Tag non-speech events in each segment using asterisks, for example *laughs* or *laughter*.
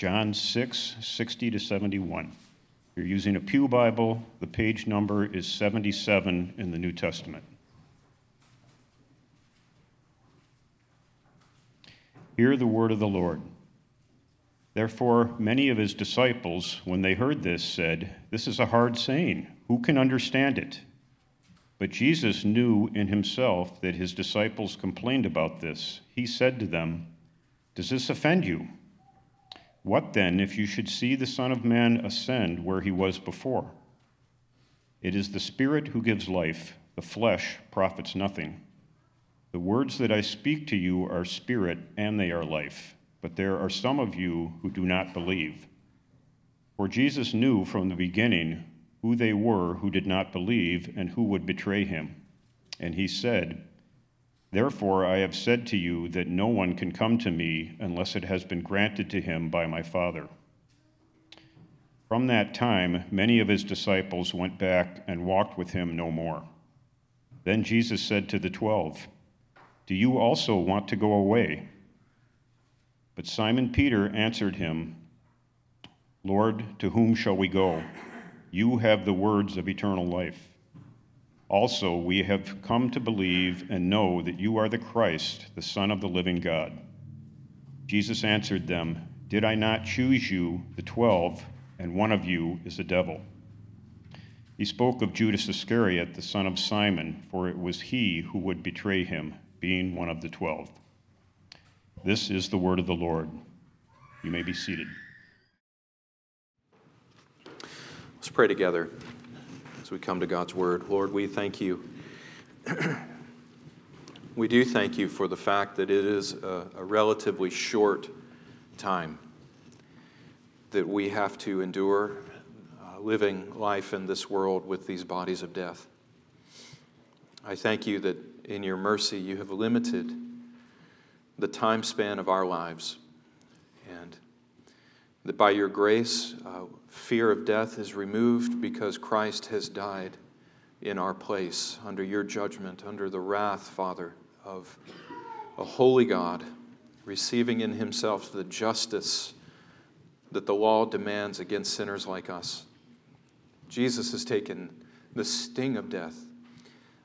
John 6, 60 to 71. If you're using a Pew Bible, the page number is 77 in the New Testament. Hear the word of the Lord. Therefore, many of his disciples, when they heard this, said, This is a hard saying. Who can understand it? But Jesus knew in himself that his disciples complained about this. He said to them, Does this offend you? What then if you should see the Son of Man ascend where he was before? It is the Spirit who gives life, the flesh profits nothing. The words that I speak to you are spirit and they are life, but there are some of you who do not believe. For Jesus knew from the beginning who they were who did not believe and who would betray him. And he said, Therefore, I have said to you that no one can come to me unless it has been granted to him by my Father. From that time, many of his disciples went back and walked with him no more. Then Jesus said to the twelve, Do you also want to go away? But Simon Peter answered him, Lord, to whom shall we go? You have the words of eternal life. Also, we have come to believe and know that you are the Christ, the Son of the living God. Jesus answered them, Did I not choose you, the twelve, and one of you is a devil? He spoke of Judas Iscariot, the son of Simon, for it was he who would betray him, being one of the twelve. This is the word of the Lord. You may be seated. Let's pray together we come to God's Word. Lord, we thank you. *clears throat* we do thank you for the fact that it is a, a relatively short time that we have to endure uh, living life in this world with these bodies of death. I thank you that in your mercy you have limited the time span of our lives and that by your grace uh, fear of death is removed because Christ has died in our place under your judgment, under the wrath, Father, of a holy God, receiving in himself the justice that the law demands against sinners like us. Jesus has taken the sting of death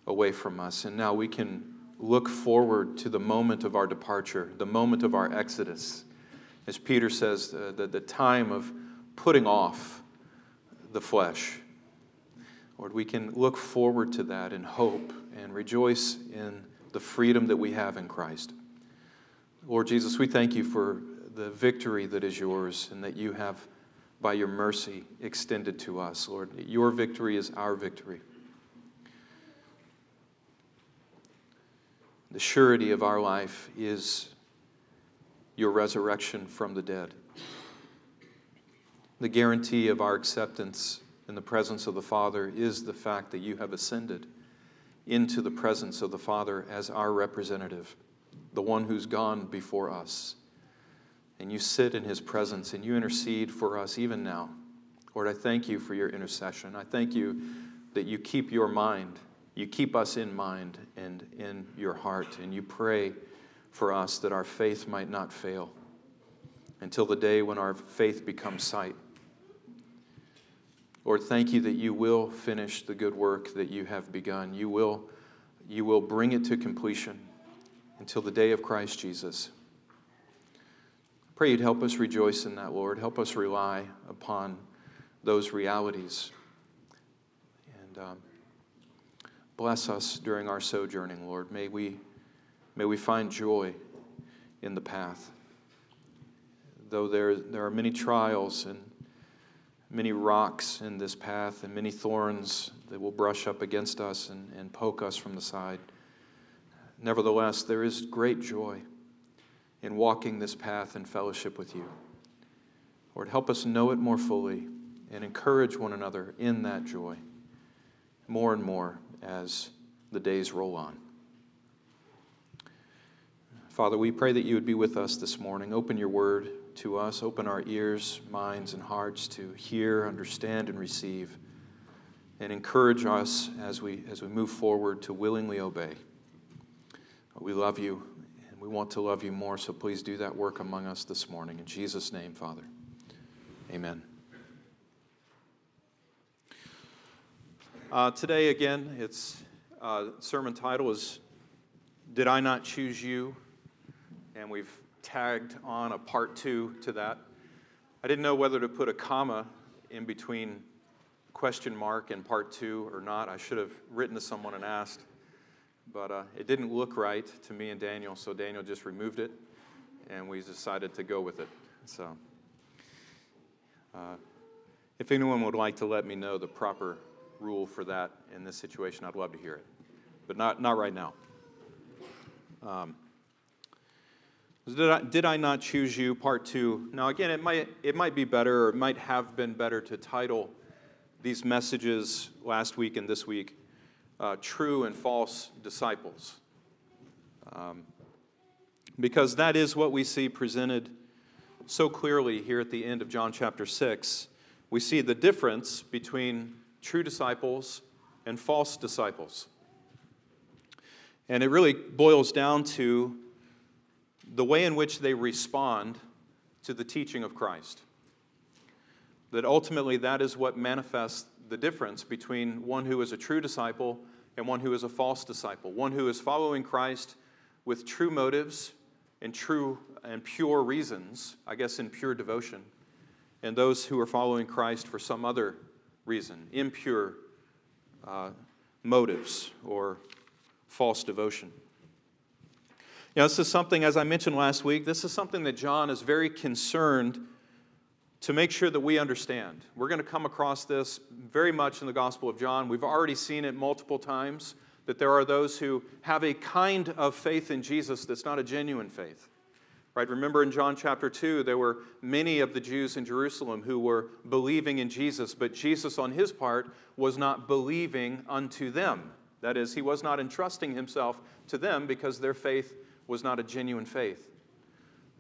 away from us, and now we can look forward to the moment of our departure, the moment of our exodus. As Peter says, uh, the, the time of putting off the flesh. Lord, we can look forward to that in hope and rejoice in the freedom that we have in Christ. Lord Jesus, we thank you for the victory that is yours and that you have, by your mercy, extended to us. Lord, your victory is our victory. The surety of our life is your resurrection from the dead the guarantee of our acceptance in the presence of the Father is the fact that you have ascended into the presence of the Father as our representative, the one who's gone before us. And you sit in his presence and you intercede for us even now. Lord, I thank you for your intercession. I thank you that you keep your mind, you keep us in mind and in your heart, and you pray for us that our faith might not fail until the day when our faith becomes sight. Lord, thank you that you will finish the good work that you have begun. You will, you will bring it to completion until the day of Christ Jesus. Pray you'd help us rejoice in that, Lord. Help us rely upon those realities. And um, bless us during our sojourning, Lord. May we, may we find joy in the path. Though there, there are many trials and many rocks in this path and many thorns that will brush up against us and, and poke us from the side. Nevertheless, there is great joy in walking this path in fellowship with you. Lord, help us know it more fully and encourage one another in that joy more and more as the days roll on. Father, we pray that you would be with us this morning. Open your word to us. Open our ears, minds, and hearts to hear, understand, and receive. And encourage us as we, as we move forward to willingly obey. We love you and we want to love you more, so please do that work among us this morning. In Jesus' name, Father. Amen. Uh, today, again, its uh, sermon title is Did I Not Choose You? And we've tagged on a part two to that. I didn't know whether to put a comma in between question mark and part two or not. I should have written to someone and asked, but uh, it didn't look right to me and Daniel, so Daniel just removed it, and we decided to go with it. So, uh, if anyone would like to let me know the proper rule for that in this situation, I'd love to hear it, but not, not right now. Um, did I, did I not choose you? Part two. Now, again, it might, it might be better, or it might have been better to title these messages last week and this week uh, True and False Disciples. Um, because that is what we see presented so clearly here at the end of John chapter 6. We see the difference between true disciples and false disciples. And it really boils down to the way in which they respond to the teaching of Christ. That ultimately, that is what manifests the difference between one who is a true disciple and one who is a false disciple. One who is following Christ with true motives and true and pure reasons, I guess in pure devotion, and those who are following Christ for some other reason, impure uh, motives or false devotion. You know, this is something, as I mentioned last week, this is something that John is very concerned to make sure that we understand. We're going to come across this very much in the Gospel of John. We've already seen it multiple times that there are those who have a kind of faith in Jesus that's not a genuine faith. Right? Remember in John chapter 2, there were many of the Jews in Jerusalem who were believing in Jesus, but Jesus, on his part, was not believing unto them. That is, he was not entrusting himself to them because their faith was not a genuine faith.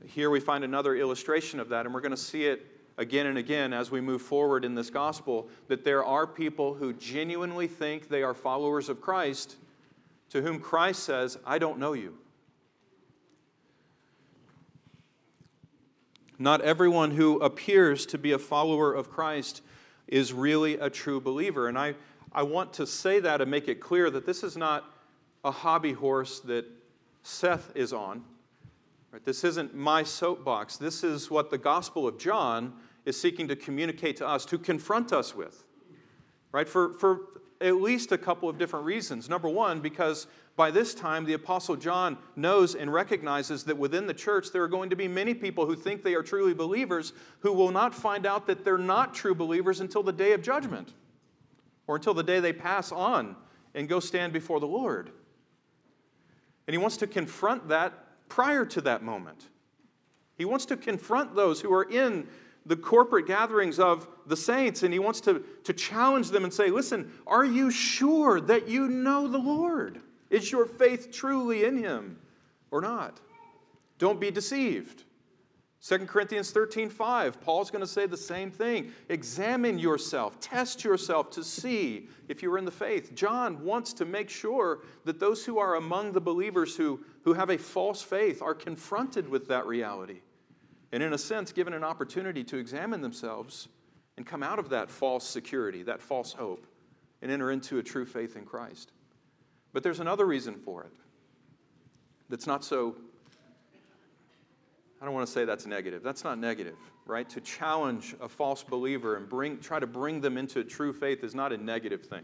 Here we find another illustration of that, and we're going to see it again and again as we move forward in this gospel that there are people who genuinely think they are followers of Christ to whom Christ says, I don't know you. Not everyone who appears to be a follower of Christ is really a true believer. And I, I want to say that and make it clear that this is not a hobby horse that Seth is on. Right? This isn't my soapbox. This is what the Gospel of John is seeking to communicate to us, to confront us with. Right? For, for at least a couple of different reasons. Number one, because by this time the Apostle John knows and recognizes that within the church there are going to be many people who think they are truly believers who will not find out that they're not true believers until the day of judgment or until the day they pass on and go stand before the Lord. And he wants to confront that prior to that moment. He wants to confront those who are in the corporate gatherings of the saints, and he wants to, to challenge them and say, Listen, are you sure that you know the Lord? Is your faith truly in him or not? Don't be deceived. 2 Corinthians 13, 5, Paul's going to say the same thing. Examine yourself, test yourself to see if you're in the faith. John wants to make sure that those who are among the believers who, who have a false faith are confronted with that reality. And in a sense, given an opportunity to examine themselves and come out of that false security, that false hope, and enter into a true faith in Christ. But there's another reason for it that's not so I don't want to say that's negative. That's not negative, right? To challenge a false believer and bring, try to bring them into true faith is not a negative thing,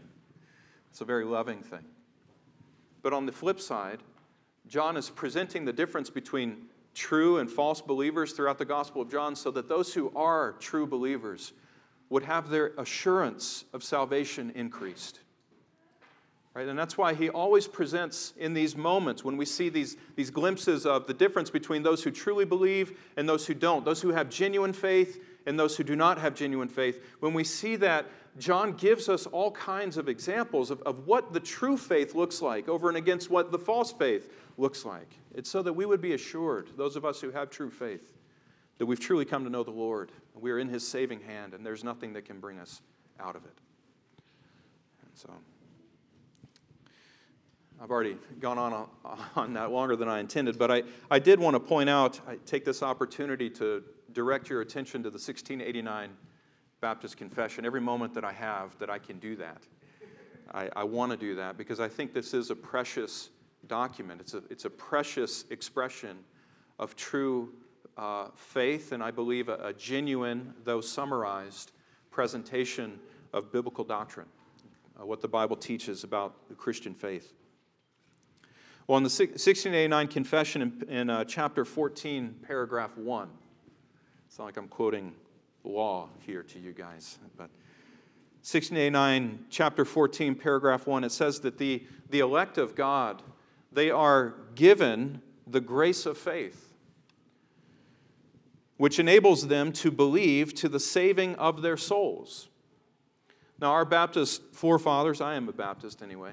it's a very loving thing. But on the flip side, John is presenting the difference between true and false believers throughout the Gospel of John so that those who are true believers would have their assurance of salvation increased. Right? And that's why he always presents in these moments when we see these, these glimpses of the difference between those who truly believe and those who don't, those who have genuine faith and those who do not have genuine faith. When we see that, John gives us all kinds of examples of, of what the true faith looks like over and against what the false faith looks like. It's so that we would be assured, those of us who have true faith, that we've truly come to know the Lord. We are in his saving hand, and there's nothing that can bring us out of it. And so. I've already gone on, on that longer than I intended, but I, I did want to point out, I take this opportunity to direct your attention to the 1689 Baptist Confession every moment that I have that I can do that. I, I want to do that because I think this is a precious document. It's a, it's a precious expression of true uh, faith, and I believe a, a genuine, though summarized, presentation of biblical doctrine, uh, what the Bible teaches about the Christian faith. Well, in the 1689 Confession, in, in uh, chapter 14, paragraph 1, it's not like I'm quoting law here to you guys, but 1689, chapter 14, paragraph 1, it says that the, the elect of God, they are given the grace of faith, which enables them to believe to the saving of their souls. Now, our Baptist forefathers, I am a Baptist anyway,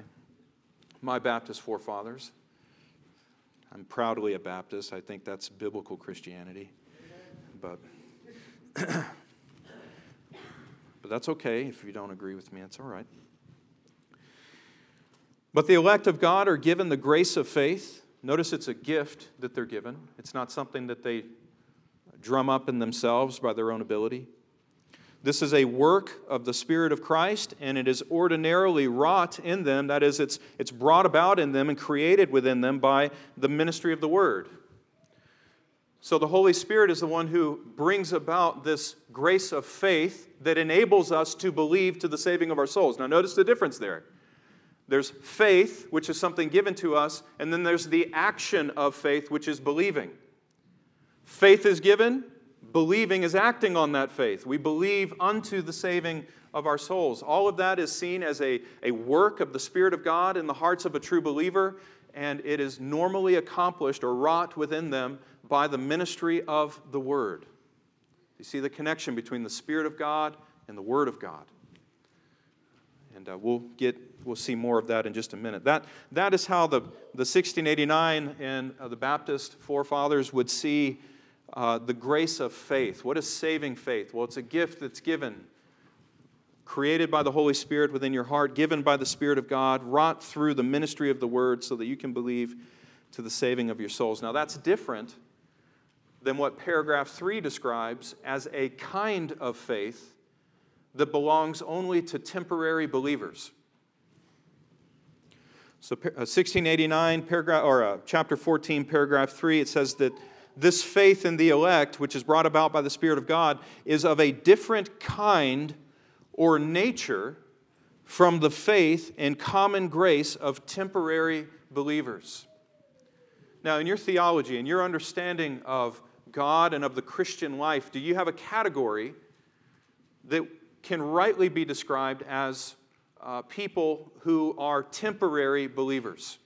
my Baptist forefathers, I'm proudly a Baptist. I think that's biblical Christianity. But *coughs* But that's okay if you don't agree with me, it's all right. But the elect of God are given the grace of faith. Notice it's a gift that they're given, it's not something that they drum up in themselves by their own ability. This is a work of the Spirit of Christ, and it is ordinarily wrought in them. That is, it's, it's brought about in them and created within them by the ministry of the Word. So the Holy Spirit is the one who brings about this grace of faith that enables us to believe to the saving of our souls. Now, notice the difference there. There's faith, which is something given to us, and then there's the action of faith, which is believing. Faith is given, believing is acting on that faith. We believe unto the saving of our souls. All of that is seen as a, a work of the Spirit of God in the hearts of a true believer, and it is normally accomplished or wrought within them by the ministry of the Word. You see the connection between the Spirit of God and the Word of God. And uh, we'll, get, we'll see more of that in just a minute. That, that is how the, the 1689 and uh, the Baptist forefathers would see uh, the grace of faith. What is saving faith? Well, it's a gift that's given, created by the Holy Spirit within your heart, given by the Spirit of God, wrought through the ministry of the Word so that you can believe to the saving of your souls. Now, that's different than what paragraph 3 describes as a kind of faith that belongs only to temporary believers. So, 1689, uh, paragraph, or uh, chapter 14, paragraph 3, it says that this faith in the elect, which is brought about by the Spirit of God, is of a different kind or nature from the faith and common grace of temporary believers. Now, in your theology and your understanding of God and of the Christian life, do you have a category that can rightly be described as uh, people who are temporary believers?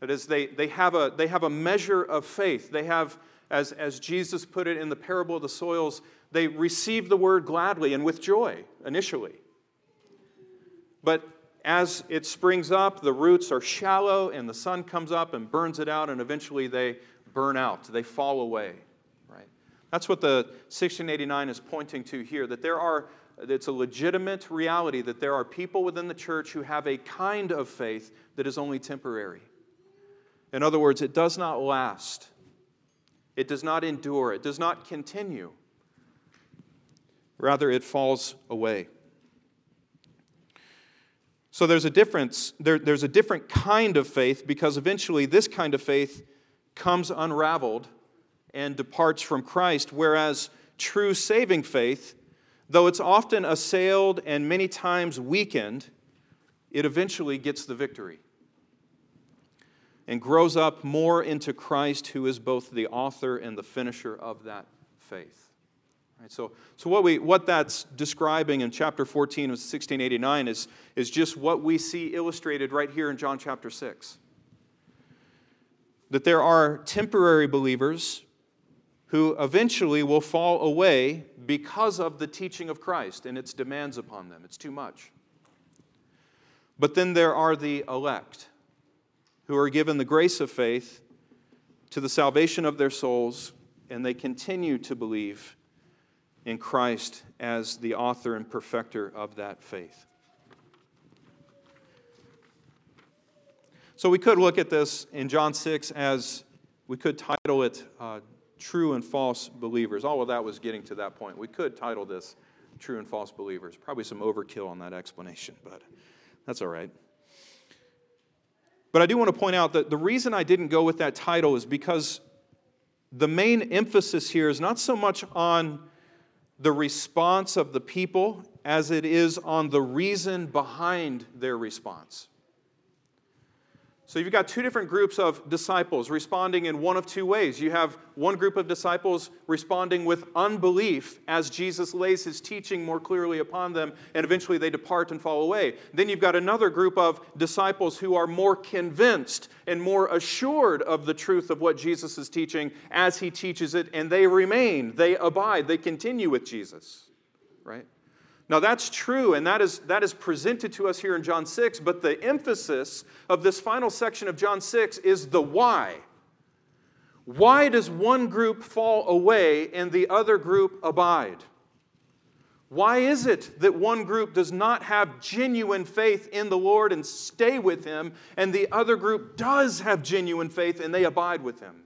That is, they, they, have a, they have a measure of faith. They have, as, as Jesus put it in the parable of the soils, they receive the word gladly and with joy initially. But as it springs up, the roots are shallow, and the sun comes up and burns it out, and eventually they burn out, they fall away. Right? That's what the 1689 is pointing to here, that there are it's a legitimate reality that there are people within the church who have a kind of faith that is only temporary. In other words, it does not last. It does not endure. It does not continue. Rather, it falls away. So there's a difference. There, there's a different kind of faith because eventually this kind of faith comes unraveled and departs from Christ, whereas true saving faith, though it's often assailed and many times weakened, it eventually gets the victory and grows up more into Christ, who is both the author and the finisher of that faith. Right, so, so what, we, what that's describing in chapter 14 of 1689 is, is just what we see illustrated right here in John chapter 6 that there are temporary believers who eventually will fall away because of the teaching of Christ and its demands upon them. It's too much. But then there are the elect who are given the grace of faith to the salvation of their souls, and they continue to believe in Christ as the author and perfecter of that faith. So we could look at this in John 6 as we could title it uh, true and false believers. All of that was getting to that point. We could title this True and False Believers. Probably some overkill on that explanation, but that's all right. But I do want to point out that the reason I didn't go with that title is because the main emphasis here is not so much on the response of the people as it is on the reason behind their response. So you've got two different groups of disciples responding in one of two ways. You have one group of disciples responding with unbelief as Jesus lays his teaching more clearly upon them, and eventually they depart and fall away. Then you've got another group of disciples who are more convinced and more assured of the truth of what Jesus is teaching as he teaches it, and they remain, they abide, they continue with Jesus. Right? Now, that's true, and that is, that is presented to us here in John 6, but the emphasis of this final section of John 6 is the why. Why does one group fall away and the other group abide? Why is it that one group does not have genuine faith in the Lord and stay with Him, and the other group does have genuine faith and they abide with Him?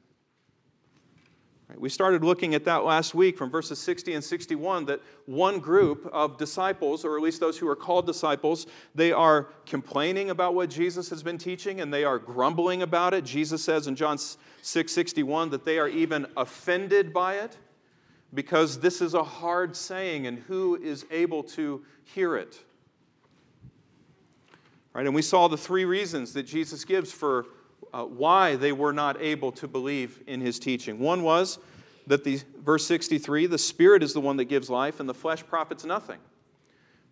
We started looking at that last week from verses 60 and 61 that one group of disciples, or at least those who are called disciples, they are complaining about what Jesus has been teaching and they are grumbling about it. Jesus says in John 6 61 that they are even offended by it because this is a hard saying and who is able to hear it? Right, and we saw the three reasons that Jesus gives for uh, why they were not able to believe in his teaching. One was that the verse 63, the spirit is the one that gives life and the flesh profits nothing.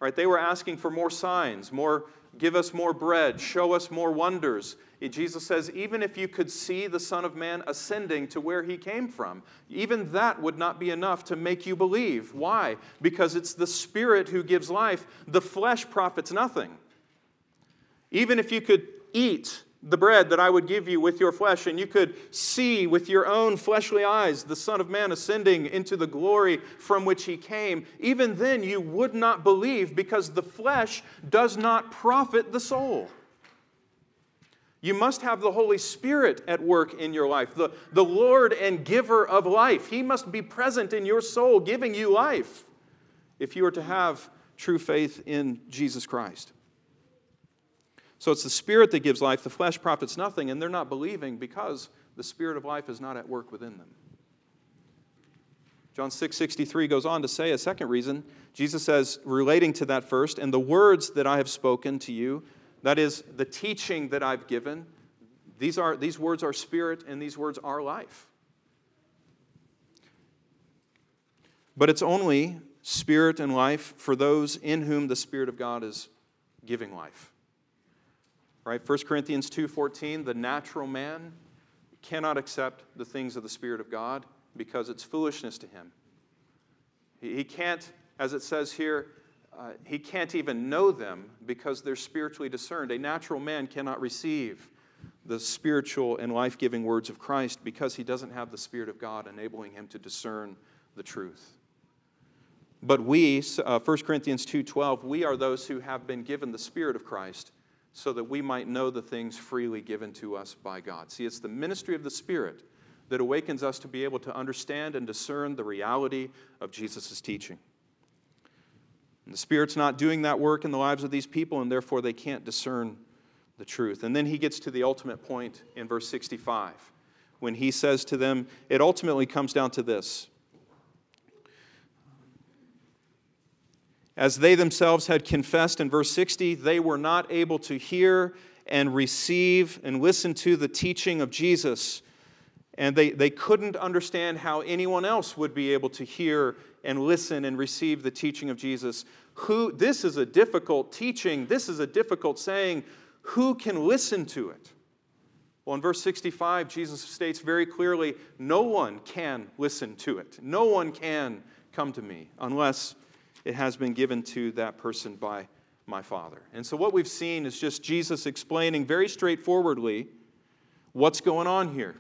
Right? They were asking for more signs, more give us more bread, show us more wonders. Jesus says, even if you could see the Son of Man ascending to where he came from, even that would not be enough to make you believe. Why? Because it's the Spirit who gives life, the flesh profits nothing. Even if you could eat the bread that I would give you with your flesh, and you could see with your own fleshly eyes the Son of Man ascending into the glory from which he came, even then you would not believe because the flesh does not profit the soul. You must have the Holy Spirit at work in your life, the, the Lord and giver of life. He must be present in your soul, giving you life, if you are to have true faith in Jesus Christ. So it's the spirit that gives life, the flesh profits nothing, and they're not believing because the spirit of life is not at work within them. John 6:63 goes on to say a second reason. Jesus says, relating to that first, and the words that I have spoken to you, that is, the teaching that I've given, these, are, these words are spirit and these words are life. But it's only spirit and life for those in whom the Spirit of God is giving life right? 1 corinthians 2.14 the natural man cannot accept the things of the spirit of god because it's foolishness to him. He can't as it says here uh, he can't even know them because they're spiritually discerned. A natural man cannot receive the spiritual and life-giving words of christ because he doesn't have the spirit of god enabling him to discern the truth. But we uh, 1 corinthians 2.12 we are those who have been given the spirit of christ so that we might know the things freely given to us by God. See, it's the ministry of the Spirit that awakens us to be able to understand and discern the reality of Jesus' teaching. And the Spirit's not doing that work in the lives of these people, and therefore they can't discern the truth. And then he gets to the ultimate point in verse 65 when he says to them, it ultimately comes down to this As they themselves had confessed in verse 60, they were not able to hear and receive and listen to the teaching of Jesus. And they, they couldn't understand how anyone else would be able to hear and listen and receive the teaching of Jesus. Who, this is a difficult teaching. This is a difficult saying. Who can listen to it? Well, in verse 65, Jesus states very clearly no one can listen to it. No one can come to me unless it has been given to that person by my Father. And so, what we've seen is just Jesus explaining very straightforwardly what's going on here.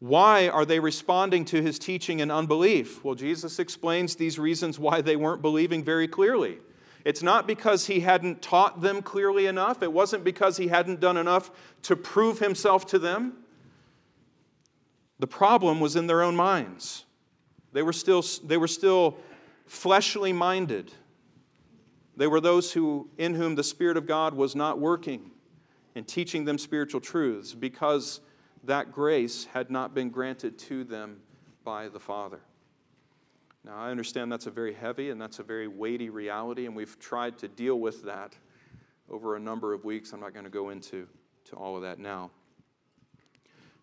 Why are they responding to his teaching in unbelief? Well, Jesus explains these reasons why they weren't believing very clearly. It's not because he hadn't taught them clearly enough, it wasn't because he hadn't done enough to prove himself to them. The problem was in their own minds. They were still, they were still fleshly minded. They were those who, in whom the Spirit of God was not working and teaching them spiritual truths because that grace had not been granted to them by the Father. Now, I understand that's a very heavy and that's a very weighty reality, and we've tried to deal with that over a number of weeks. I'm not going to go into to all of that now.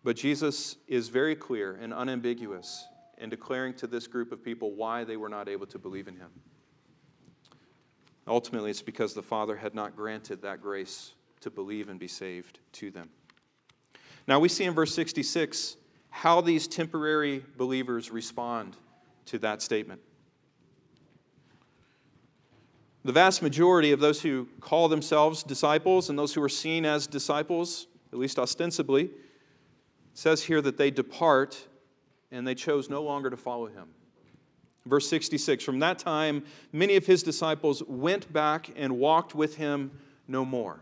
But Jesus is very clear and unambiguous in declaring to this group of people why they were not able to believe in him. Ultimately, it's because the Father had not granted that grace to believe and be saved to them. Now, we see in verse 66 how these temporary believers respond to that statement. The vast majority of those who call themselves disciples and those who are seen as disciples, at least ostensibly, says here that they depart and they chose no longer to follow him. Verse 66 From that time, many of his disciples went back and walked with him no more.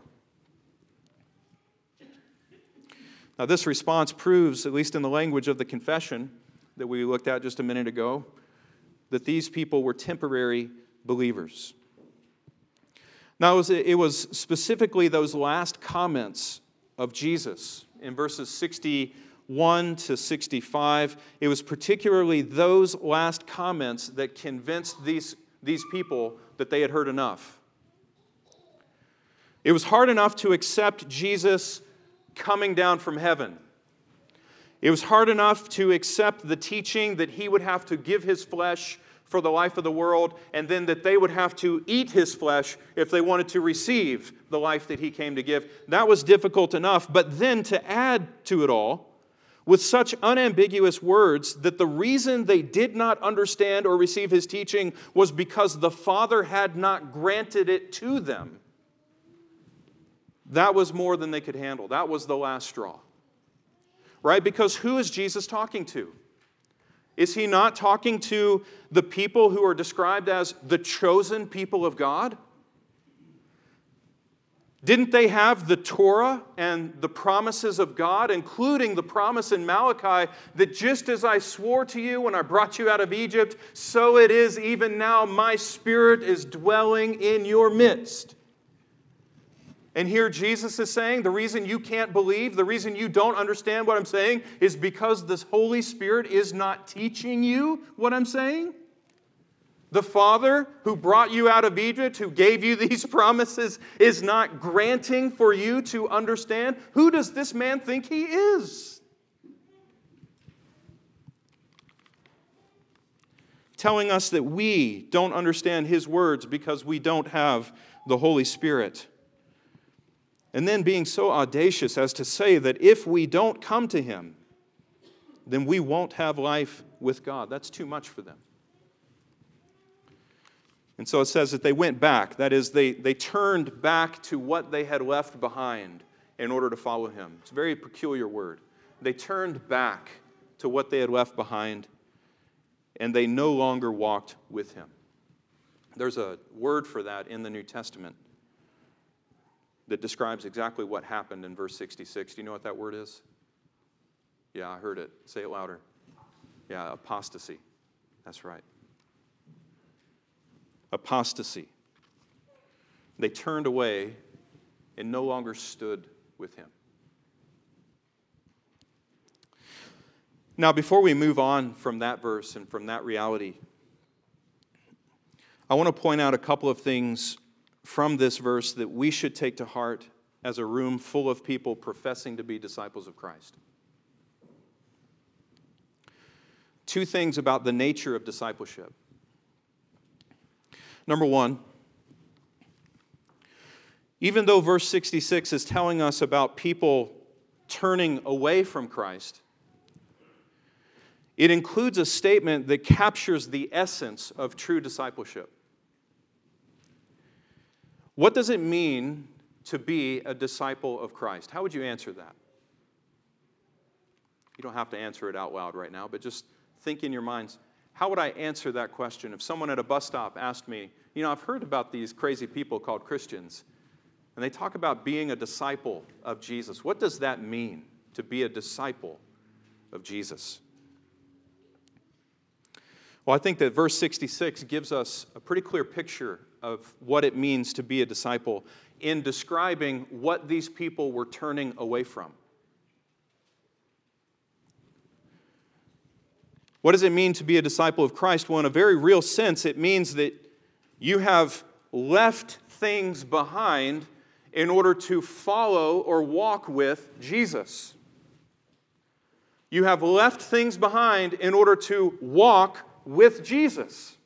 Now, this response proves, at least in the language of the confession that we looked at just a minute ago, that these people were temporary believers. Now, it was specifically those last comments of Jesus in verses 61 to 65. It was particularly those last comments that convinced these, these people that they had heard enough. It was hard enough to accept Jesus coming down from heaven. It was hard enough to accept the teaching that he would have to give his flesh for the life of the world, and then that they would have to eat his flesh if they wanted to receive the life that he came to give. That was difficult enough. But then to add to it all, with such unambiguous words that the reason they did not understand or receive his teaching was because the Father had not granted it to them. That was more than they could handle. That was the last straw. Right? Because who is Jesus talking to? Is he not talking to the people who are described as the chosen people of God? Didn't they have the Torah and the promises of God, including the promise in Malachi that just as I swore to you when I brought you out of Egypt, so it is even now, my spirit is dwelling in your midst? And here Jesus is saying the reason you can't believe, the reason you don't understand what I'm saying, is because the Holy Spirit is not teaching you what I'm saying. The Father who brought you out of Egypt, who gave you *laughs* these promises, is not granting for you to understand. Who does this man think he is? Telling us that we don't understand his words because we don't have the Holy Spirit. And then being so audacious as to say that if we don't come to Him, then we won't have life with God. That's too much for them. And so it says that they went back. That is, they, they turned back to what they had left behind in order to follow Him. It's a very peculiar word. They turned back to what they had left behind, and they no longer walked with Him. There's a word for that in the New Testament that describes exactly what happened in verse 66. Do you know what that word is? Yeah, I heard it. Say it louder. Yeah, apostasy. That's right. Apostasy. They turned away and no longer stood with him. Now, before we move on from that verse and from that reality, I want to point out a couple of things from this verse that we should take to heart as a room full of people professing to be disciples of Christ. Two things about the nature of discipleship. Number one, even though verse 66 is telling us about people turning away from Christ, it includes a statement that captures the essence of true discipleship. What does it mean to be a disciple of Christ? How would you answer that? You don't have to answer it out loud right now, but just think in your minds how would I answer that question if someone at a bus stop asked me, You know, I've heard about these crazy people called Christians, and they talk about being a disciple of Jesus. What does that mean to be a disciple of Jesus. Well, I think that verse 66 gives us a pretty clear picture of what it means to be a disciple in describing what these people were turning away from. What does it mean to be a disciple of Christ? Well, in a very real sense, it means that you have left things behind in order to follow or walk with Jesus. You have left things behind in order to walk with Jesus.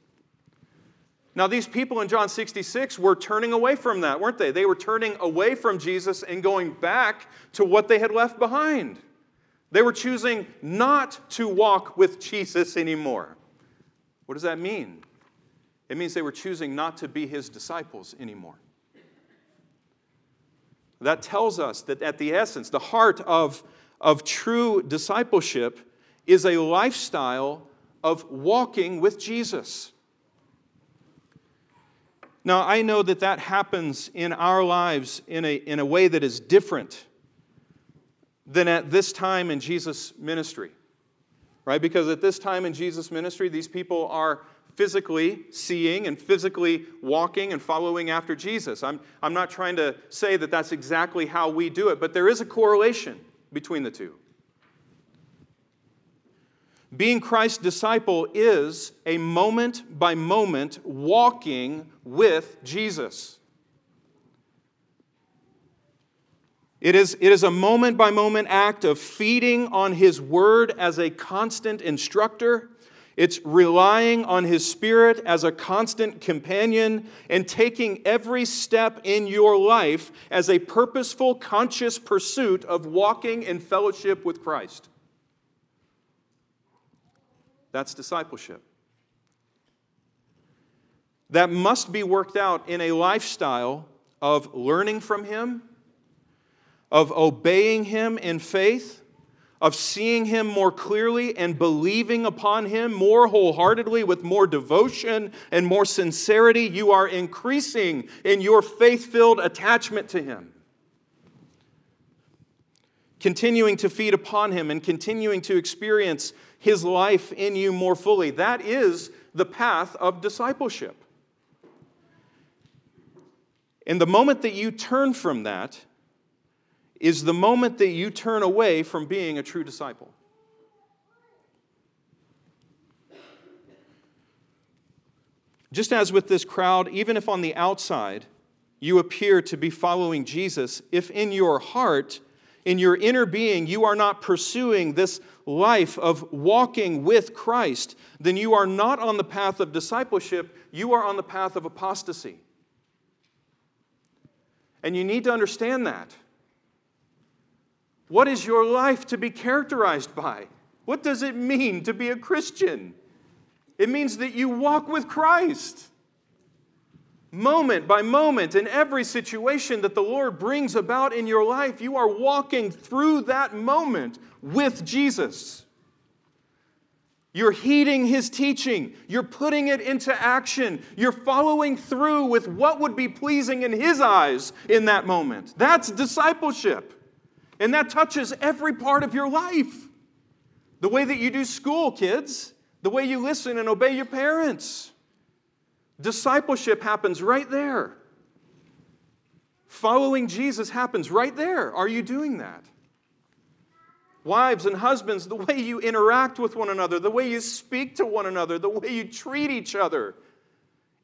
Now, these people in John 66 were turning away from that, weren't they? They were turning away from Jesus and going back to what they had left behind. They were choosing not to walk with Jesus anymore. What does that mean? It means they were choosing not to be his disciples anymore. That tells us that at the essence, the heart of, of true discipleship is a lifestyle of walking with Jesus. Now, I know that that happens in our lives in a, in a way that is different than at this time in Jesus' ministry, right? Because at this time in Jesus' ministry, these people are physically seeing and physically walking and following after Jesus. I'm, I'm not trying to say that that's exactly how we do it, but there is a correlation between the two. Being Christ's disciple is a moment by moment walking with Jesus. It is, it is a moment by moment act of feeding on His Word as a constant instructor. It's relying on His Spirit as a constant companion and taking every step in your life as a purposeful, conscious pursuit of walking in fellowship with Christ. That's discipleship. That must be worked out in a lifestyle of learning from Him, of obeying Him in faith, of seeing Him more clearly and believing upon Him more wholeheartedly with more devotion and more sincerity. You are increasing in your faith filled attachment to Him continuing to feed upon Him and continuing to experience His life in you more fully. That is the path of discipleship. And the moment that you turn from that is the moment that you turn away from being a true disciple. Just as with this crowd, even if on the outside you appear to be following Jesus, if in your heart in your inner being you are not pursuing this life of walking with Christ, then you are not on the path of discipleship, you are on the path of apostasy. And you need to understand that. What is your life to be characterized by? What does it mean to be a Christian? It means that you walk with Christ moment by moment, in every situation that the Lord brings about in your life, you are walking through that moment with Jesus. You're heeding his teaching. You're putting it into action. You're following through with what would be pleasing in his eyes in that moment. That's discipleship. And that touches every part of your life. The way that you do school, kids, the way you listen and obey your parents Discipleship happens right there. Following Jesus happens right there. Are you doing that? Wives and husbands, the way you interact with one another, the way you speak to one another, the way you treat each other.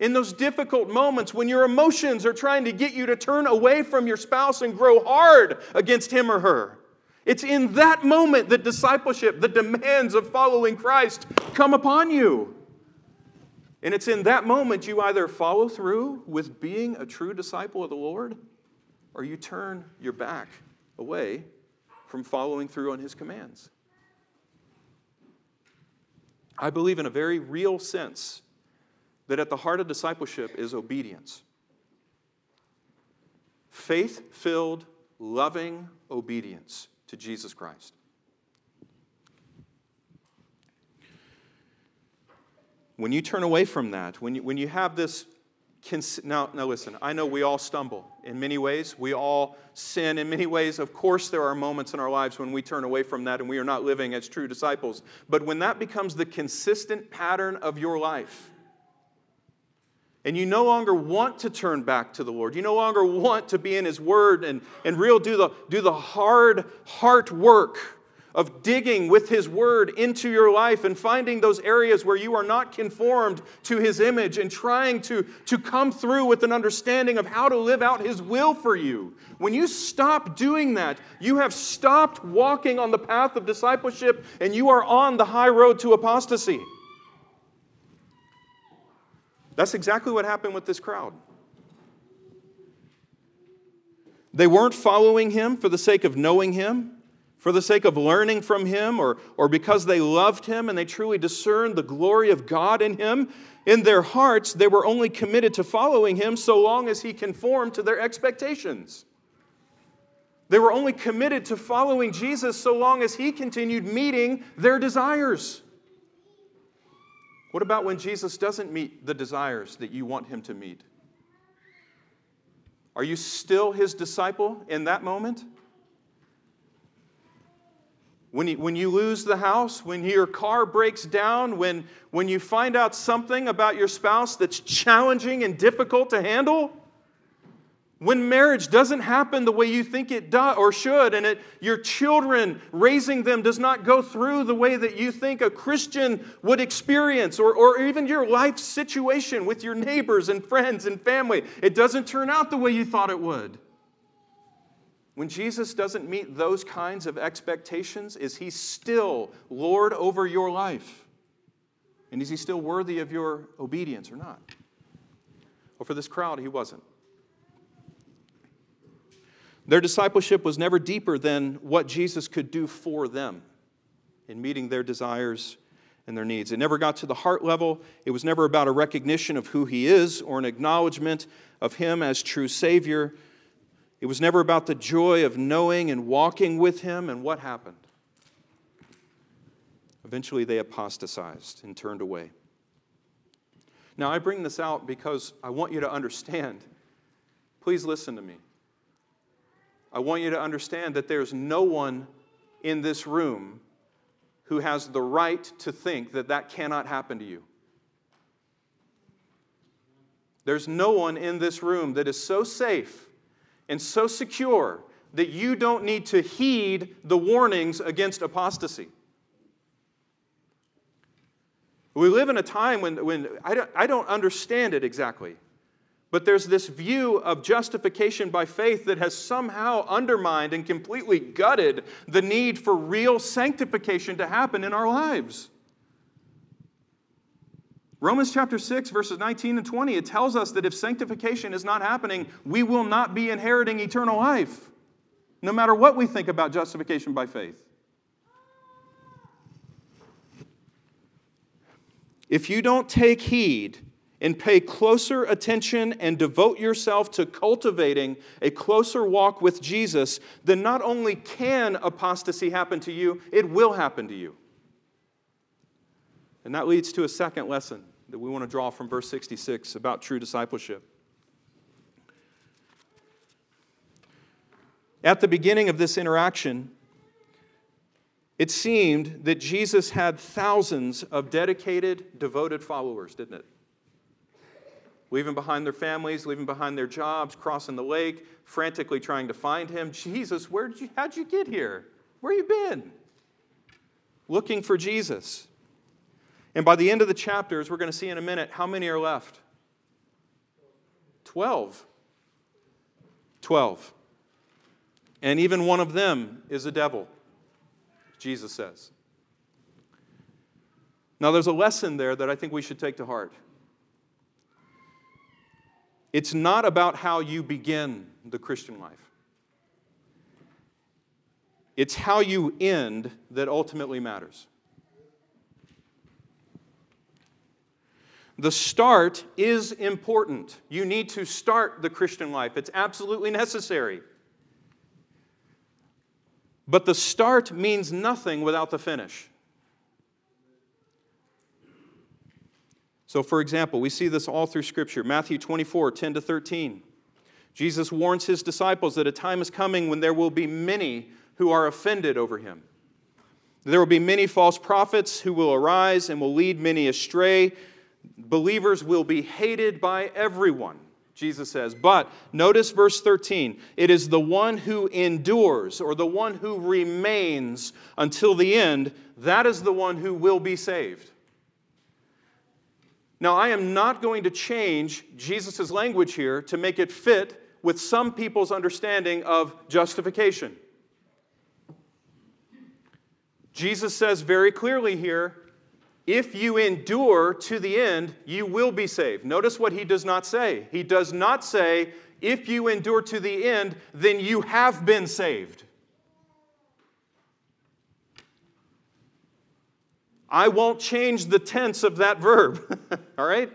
In those difficult moments when your emotions are trying to get you to turn away from your spouse and grow hard against him or her. It's in that moment that discipleship, the demands of following Christ, come upon you. And it's in that moment you either follow through with being a true disciple of the Lord or you turn your back away from following through on his commands. I believe in a very real sense that at the heart of discipleship is obedience. Faith filled, loving obedience to Jesus Christ. When you turn away from that, when you, when you have this now, now listen, I know we all stumble in many ways. We all sin in many ways. Of course, there are moments in our lives when we turn away from that and we are not living as true disciples. But when that becomes the consistent pattern of your life, and you no longer want to turn back to the Lord, you no longer want to be in His Word and, and real do the, do the hard heart work of digging with His Word into your life and finding those areas where you are not conformed to His image and trying to, to come through with an understanding of how to live out His will for you. When you stop doing that, you have stopped walking on the path of discipleship and you are on the high road to apostasy. That's exactly what happened with this crowd. They weren't following him for the sake of knowing him for the sake of learning from him or, or because they loved him and they truly discerned the glory of God in him, in their hearts, they were only committed to following him so long as he conformed to their expectations. They were only committed to following Jesus so long as he continued meeting their desires. What about when Jesus doesn't meet the desires that you want him to meet? Are you still his disciple in that moment? When you, when you lose the house, when your car breaks down, when, when you find out something about your spouse that's challenging and difficult to handle, when marriage doesn't happen the way you think it does or should, and it, your children raising them does not go through the way that you think a Christian would experience, or, or even your life situation with your neighbors and friends and family, it doesn't turn out the way you thought it would. When Jesus doesn't meet those kinds of expectations, is he still Lord over your life? And is he still worthy of your obedience or not? Well, for this crowd, he wasn't. Their discipleship was never deeper than what Jesus could do for them in meeting their desires and their needs. It never got to the heart level. It was never about a recognition of who he is or an acknowledgement of him as true Savior. It was never about the joy of knowing and walking with him, and what happened? Eventually, they apostatized and turned away. Now, I bring this out because I want you to understand. Please listen to me. I want you to understand that there's no one in this room who has the right to think that that cannot happen to you. There's no one in this room that is so safe and so secure that you don't need to heed the warnings against apostasy. We live in a time when, when I, don't, I don't understand it exactly, but there's this view of justification by faith that has somehow undermined and completely gutted the need for real sanctification to happen in our lives. Romans chapter 6, verses 19 and 20, it tells us that if sanctification is not happening, we will not be inheriting eternal life, no matter what we think about justification by faith. If you don't take heed and pay closer attention and devote yourself to cultivating a closer walk with Jesus, then not only can apostasy happen to you, it will happen to you. And that leads to a second lesson that we want to draw from verse 66 about true discipleship. At the beginning of this interaction, it seemed that Jesus had thousands of dedicated, devoted followers, didn't it? Leaving behind their families, leaving behind their jobs, crossing the lake, frantically trying to find him. Jesus, where did you, how'd you get here? Where you been? Looking for Jesus. And by the end of the chapters, we're going to see in a minute how many are left? Twelve. Twelve. And even one of them is a devil, Jesus says. Now, there's a lesson there that I think we should take to heart. It's not about how you begin the Christian life, it's how you end that ultimately matters. The start is important. You need to start the Christian life, it's absolutely necessary. But the start means nothing without the finish. So, for example, we see this all through Scripture Matthew 24, 10 to 13. Jesus warns his disciples that a time is coming when there will be many who are offended over him. There will be many false prophets who will arise and will lead many astray. Believers will be hated by everyone, Jesus says. But notice verse 13 it is the one who endures or the one who remains until the end, that is the one who will be saved. Now, I am not going to change Jesus' language here to make it fit with some people's understanding of justification. Jesus says very clearly here if you endure to the end, you will be saved. Notice what he does not say. He does not say, if you endure to the end, then you have been saved. I won't change the tense of that verb. *laughs* All right?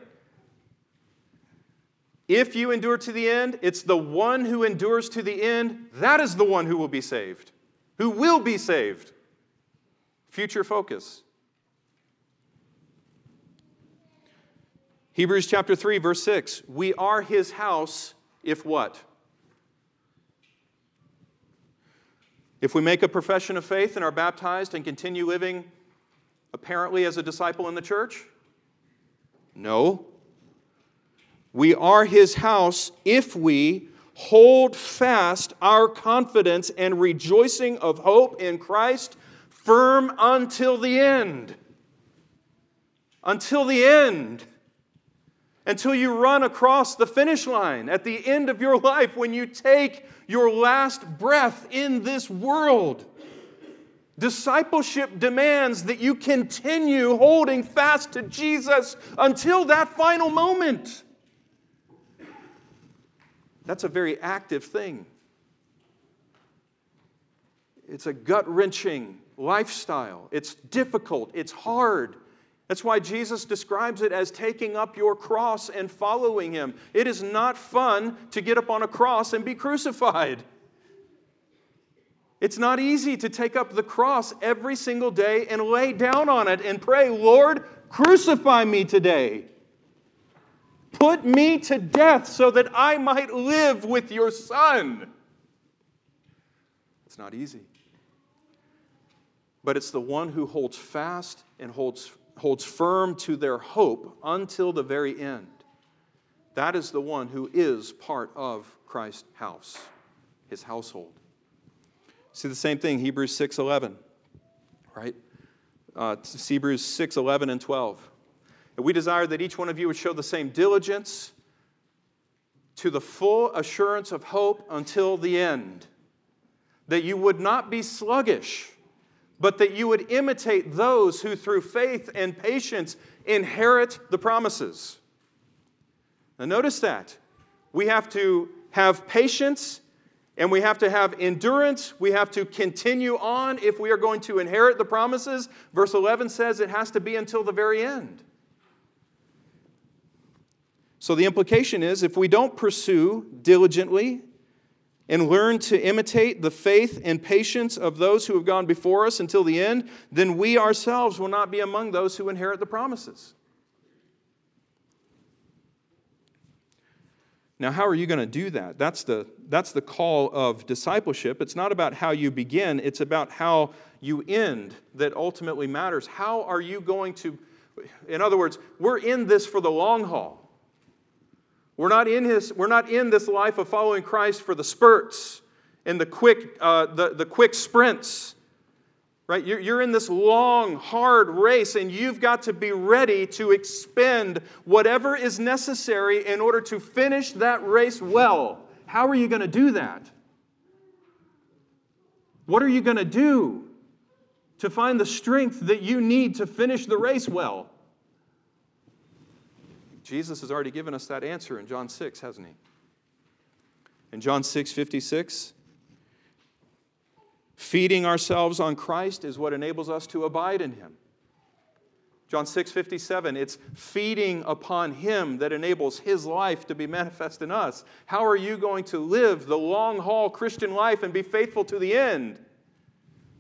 If you endure to the end, it's the one who endures to the end, that is the one who will be saved, who will be saved. Future focus. Hebrews chapter 3, verse 6. We are his house if what? If we make a profession of faith and are baptized and continue living apparently as a disciple in the church? No. We are his house if we hold fast our confidence and rejoicing of hope in Christ firm until the end. Until the end. Until you run across the finish line at the end of your life when you take your last breath in this world. Discipleship demands that you continue holding fast to Jesus until that final moment. That's a very active thing. It's a gut wrenching lifestyle. It's difficult, it's hard. That's why Jesus describes it as taking up your cross and following him. It is not fun to get up on a cross and be crucified. It's not easy to take up the cross every single day and lay down on it and pray, Lord, crucify me today. Put me to death so that I might live with your Son. It's not easy. But it's the one who holds fast and holds, holds firm to their hope until the very end. That is the one who is part of Christ's house, his household. See the same thing, Hebrews 6.11, right? Uh, Hebrews 6.11 and 12. And we desire that each one of you would show the same diligence to the full assurance of hope until the end, that you would not be sluggish, but that you would imitate those who through faith and patience inherit the promises. Now, notice that. We have to have patience and we have to have endurance. We have to continue on if we are going to inherit the promises. Verse 11 says it has to be until the very end. So the implication is if we don't pursue diligently and learn to imitate the faith and patience of those who have gone before us until the end, then we ourselves will not be among those who inherit the promises. Now, how are you going to do that? That's the, that's the call of discipleship. It's not about how you begin, it's about how you end that ultimately matters. How are you going to, in other words, we're in this for the long haul. We're not in, his, we're not in this life of following Christ for the spurts and the quick, uh, the, the quick sprints right? You're, you're in this long, hard race, and you've got to be ready to expend whatever is necessary in order to finish that race well. How are you going to do that? What are you going to do to find the strength that you need to finish the race well? Jesus has already given us that answer in John 6, hasn't he? In John 6 56, Feeding ourselves on Christ is what enables us to abide in Him. John 6 57, it's feeding upon Him that enables His life to be manifest in us. How are you going to live the long haul Christian life and be faithful to the end?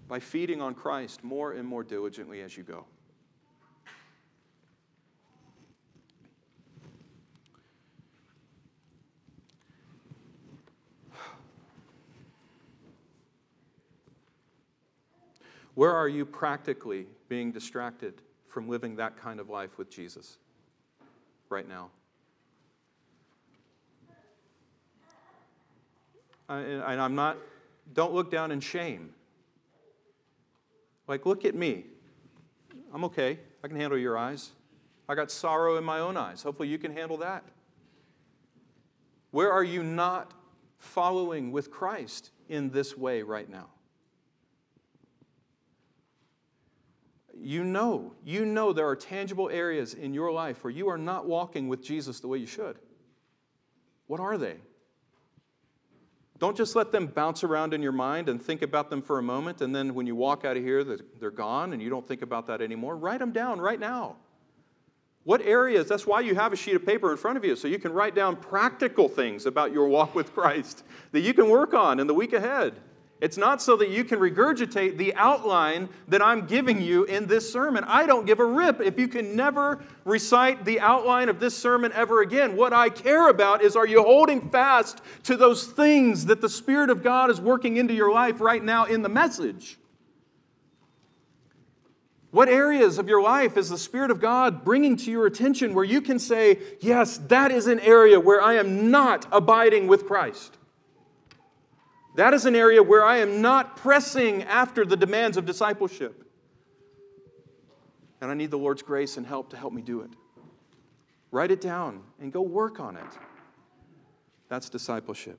By feeding on Christ more and more diligently as you go. Where are you practically being distracted from living that kind of life with Jesus right now? And I'm not, don't look down in shame. Like, look at me. I'm okay. I can handle your eyes. I got sorrow in my own eyes. Hopefully, you can handle that. Where are you not following with Christ in this way right now? You know, you know there are tangible areas in your life where you are not walking with Jesus the way you should. What are they? Don't just let them bounce around in your mind and think about them for a moment, and then when you walk out of here, they're gone and you don't think about that anymore. Write them down right now. What areas? That's why you have a sheet of paper in front of you, so you can write down practical things about your walk with Christ that you can work on in the week ahead. It's not so that you can regurgitate the outline that I'm giving you in this sermon. I don't give a rip if you can never recite the outline of this sermon ever again. What I care about is are you holding fast to those things that the Spirit of God is working into your life right now in the message? What areas of your life is the Spirit of God bringing to your attention where you can say, Yes, that is an area where I am not abiding with Christ? That is an area where I am not pressing after the demands of discipleship. And I need the Lord's grace and help to help me do it. Write it down and go work on it. That's discipleship.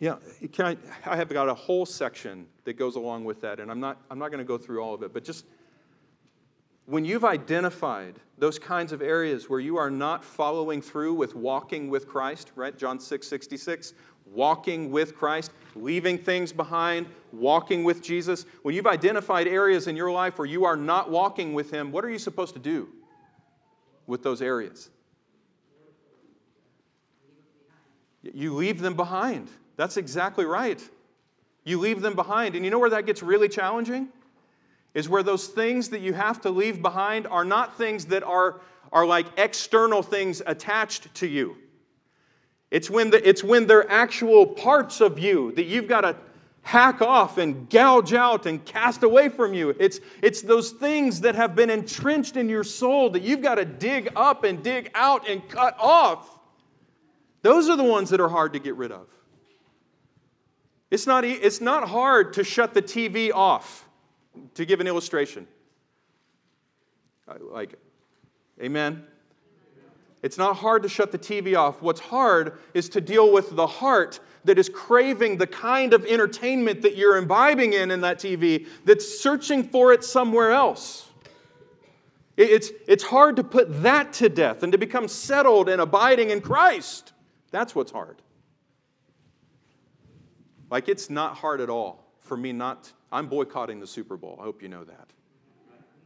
Yeah, I, I have got a whole section that goes along with that, and I'm not, I'm not going to go through all of it, but just when you've identified those kinds of areas where you are not following through with walking with Christ, right? John 6 66, walking with Christ, leaving things behind, walking with Jesus. When you've identified areas in your life where you are not walking with Him, what are you supposed to do with those areas? You leave them behind. That's exactly right. You leave them behind. And you know where that gets really challenging? Is where those things that you have to leave behind are not things that are, are like external things attached to you. It's when, the, it's when they're actual parts of you that you've got to hack off and gouge out and cast away from you. It's, it's those things that have been entrenched in your soul that you've got to dig up and dig out and cut off. Those are the ones that are hard to get rid of. It's not, it's not hard to shut the TV off to give an illustration, like, amen? It's not hard to shut the TV off. What's hard is to deal with the heart that is craving the kind of entertainment that you're imbibing in in that TV that's searching for it somewhere else. It's, it's hard to put that to death and to become settled and abiding in Christ. That's what's hard. Like, it's not hard at all for me not I'm boycotting the Super Bowl. I hope you know that.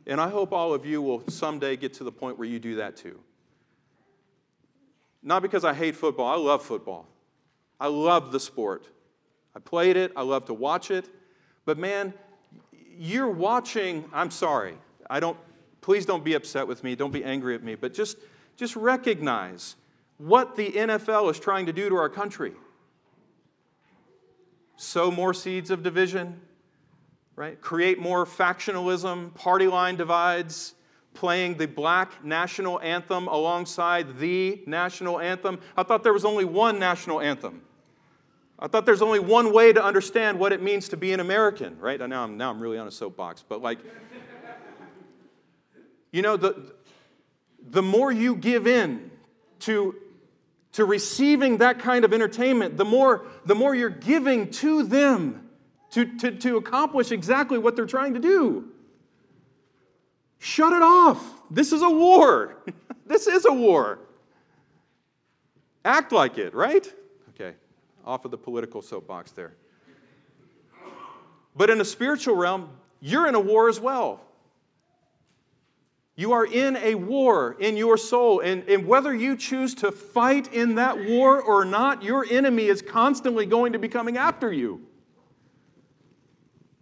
And I hope all of you will someday get to the point where you do that too. Not because I hate football, I love football. I love the sport. I played it, I love to watch it. But man, you're watching, I'm sorry. I don't please don't be upset with me, don't be angry at me, but just just recognize what the NFL is trying to do to our country. Sow more seeds of division, right? Create more factionalism, party line divides, playing the black national anthem alongside the national anthem. I thought there was only one national anthem. I thought there's only one way to understand what it means to be an American, right? Now I'm, now I'm really on a soapbox, but like, you know, the, the more you give in to, to receiving that kind of entertainment, the more, the more you're giving to them to, to, to accomplish exactly what they're trying to do. Shut it off. This is a war. *laughs* this is a war. Act like it, right? Okay, off of the political soapbox there. But in a spiritual realm, you're in a war as well. You are in a war in your soul. And, and whether you choose to fight in that war or not, your enemy is constantly going to be coming after you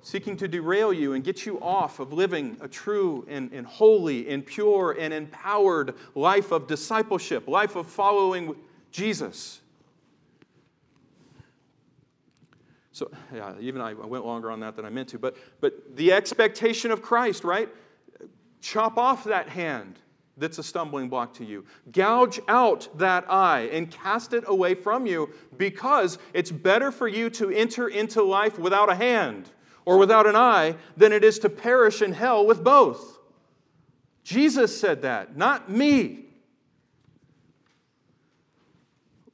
seeking to derail you and get you off of living a true and, and holy and pure and empowered life of discipleship, life of following Jesus. So, yeah, even I went longer on that than I meant to. But, but the expectation of Christ, right? Chop off that hand that's a stumbling block to you. Gouge out that eye and cast it away from you because it's better for you to enter into life without a hand or without an eye than it is to perish in hell with both. Jesus said that, not me.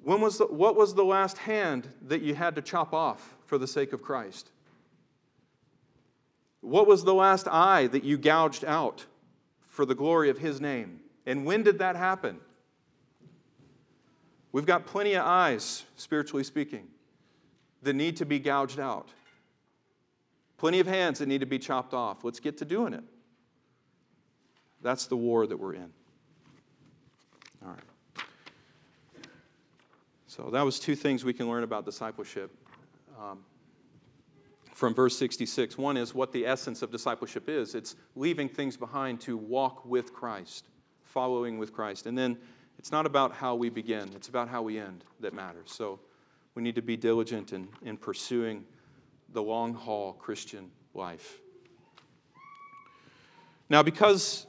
When was the, what was the last hand that you had to chop off for the sake of Christ? What was the last eye that you gouged out for the glory of His name? And when did that happen? We've got plenty of eyes, spiritually speaking, that need to be gouged out. Plenty of hands that need to be chopped off. Let's get to doing it. That's the war that we're in. All right. So that was two things we can learn about discipleship um, from verse 66. One is what the essence of discipleship is it's leaving things behind to walk with Christ, following with Christ. And then it's not about how we begin, it's about how we end that matters. So we need to be diligent in, in pursuing the long haul Christian life. Now, because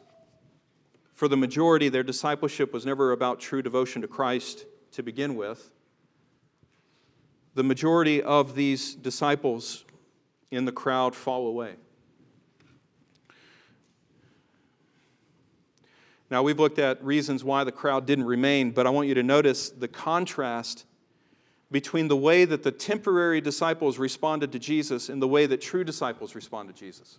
for the majority, their discipleship was never about true devotion to Christ to begin with. The majority of these disciples in the crowd fall away. Now, we've looked at reasons why the crowd didn't remain, but I want you to notice the contrast between the way that the temporary disciples responded to Jesus and the way that true disciples respond to Jesus.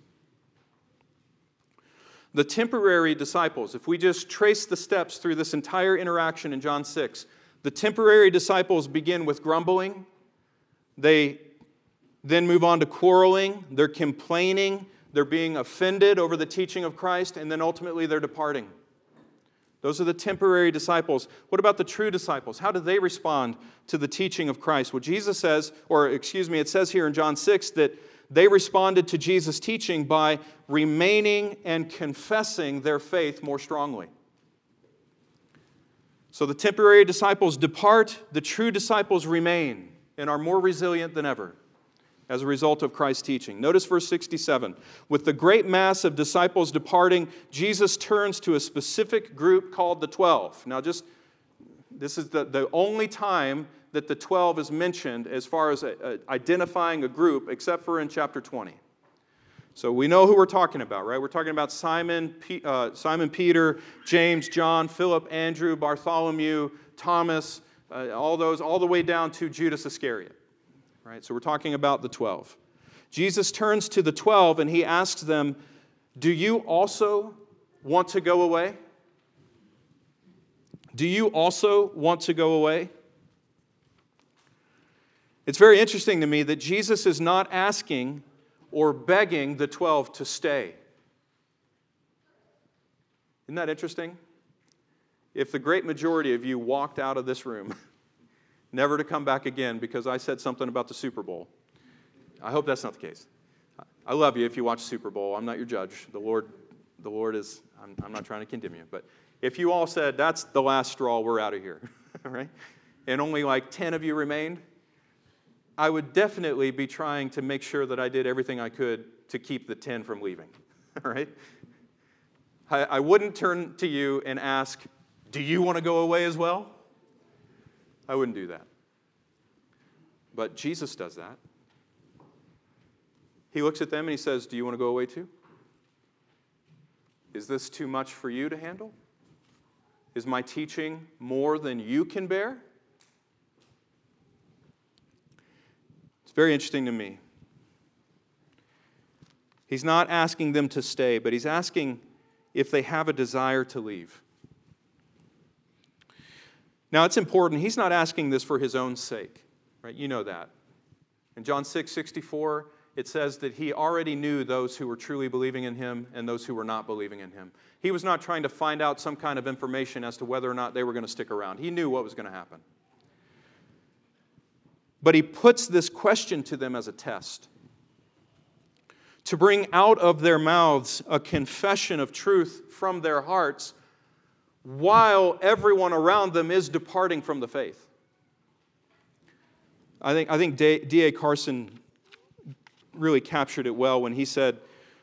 The temporary disciples, if we just trace the steps through this entire interaction in John 6, the temporary disciples begin with grumbling. They then move on to quarreling. They're complaining. They're being offended over the teaching of Christ. And then ultimately they're departing. Those are the temporary disciples. What about the true disciples? How do they respond to the teaching of Christ? Well, Jesus says, or excuse me, it says here in John 6 that they responded to Jesus' teaching by remaining and confessing their faith more strongly. So the temporary disciples depart, the true disciples remain and are more resilient than ever as a result of Christ's teaching. Notice verse 67. With the great mass of disciples departing, Jesus turns to a specific group called the 12. Now, just this is the, the only time that the 12 is mentioned as far as a, a, identifying a group, except for in chapter 20. So we know who we're talking about, right? We're talking about Simon, uh, Simon Peter, James, John, Philip, Andrew, Bartholomew, Thomas, uh, all those, all the way down to Judas Iscariot, right? So we're talking about the 12. Jesus turns to the 12 and he asks them, Do you also want to go away? Do you also want to go away? It's very interesting to me that Jesus is not asking or begging the 12 to stay. Isn't that interesting? If the great majority of you walked out of this room, *laughs* never to come back again because I said something about the Super Bowl, I hope that's not the case. I love you if you watch Super Bowl. I'm not your judge. The Lord, the Lord is, I'm, I'm not trying to condemn you. But if you all said, that's the last straw, we're out of here, *laughs* right? And only like 10 of you remained, I would definitely be trying to make sure that I did everything I could to keep the 10 from leaving, *laughs* right? I, I wouldn't turn to you and ask, Do you want to go away as well? I wouldn't do that. But Jesus does that. He looks at them and he says, Do you want to go away too? Is this too much for you to handle? Is my teaching more than you can bear? It's very interesting to me. He's not asking them to stay, but he's asking if they have a desire to leave. Now, it's important. He's not asking this for his own sake, right? You know that. In John 6 64, it says that he already knew those who were truly believing in him and those who were not believing in him. He was not trying to find out some kind of information as to whether or not they were going to stick around. He knew what was going to happen. But he puts this question to them as a test to bring out of their mouths a confession of truth from their hearts while everyone around them is departing from the faith. I think, I think D.A. Carson really captured it well when he said,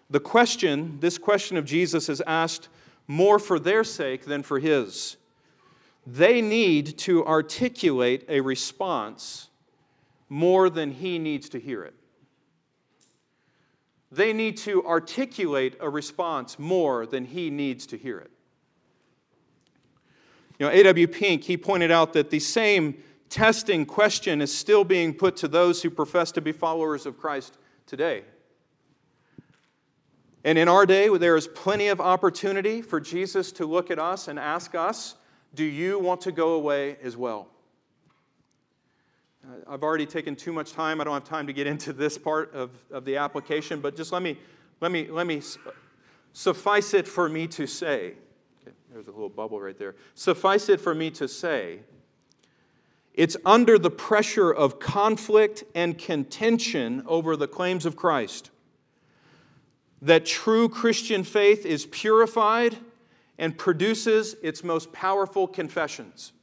The question, this question of Jesus, is asked more for their sake than for his. They need to articulate a response more than he needs to hear it. They need to articulate a response more than he needs to hear it. You know, A.W. Pink, he pointed out that the same testing question is still being put to those who profess to be followers of Christ today. And in our day, there is plenty of opportunity for Jesus to look at us and ask us, Do you want to go away as well? Uh, I've already taken too much time. I don't have time to get into this part of, of the application, but just let me, let, me, let me suffice it for me to say. There's a little bubble right there. Suffice it for me to say, it's under the pressure of conflict and contention over the claims of Christ that true Christian faith is purified and produces its most powerful confessions.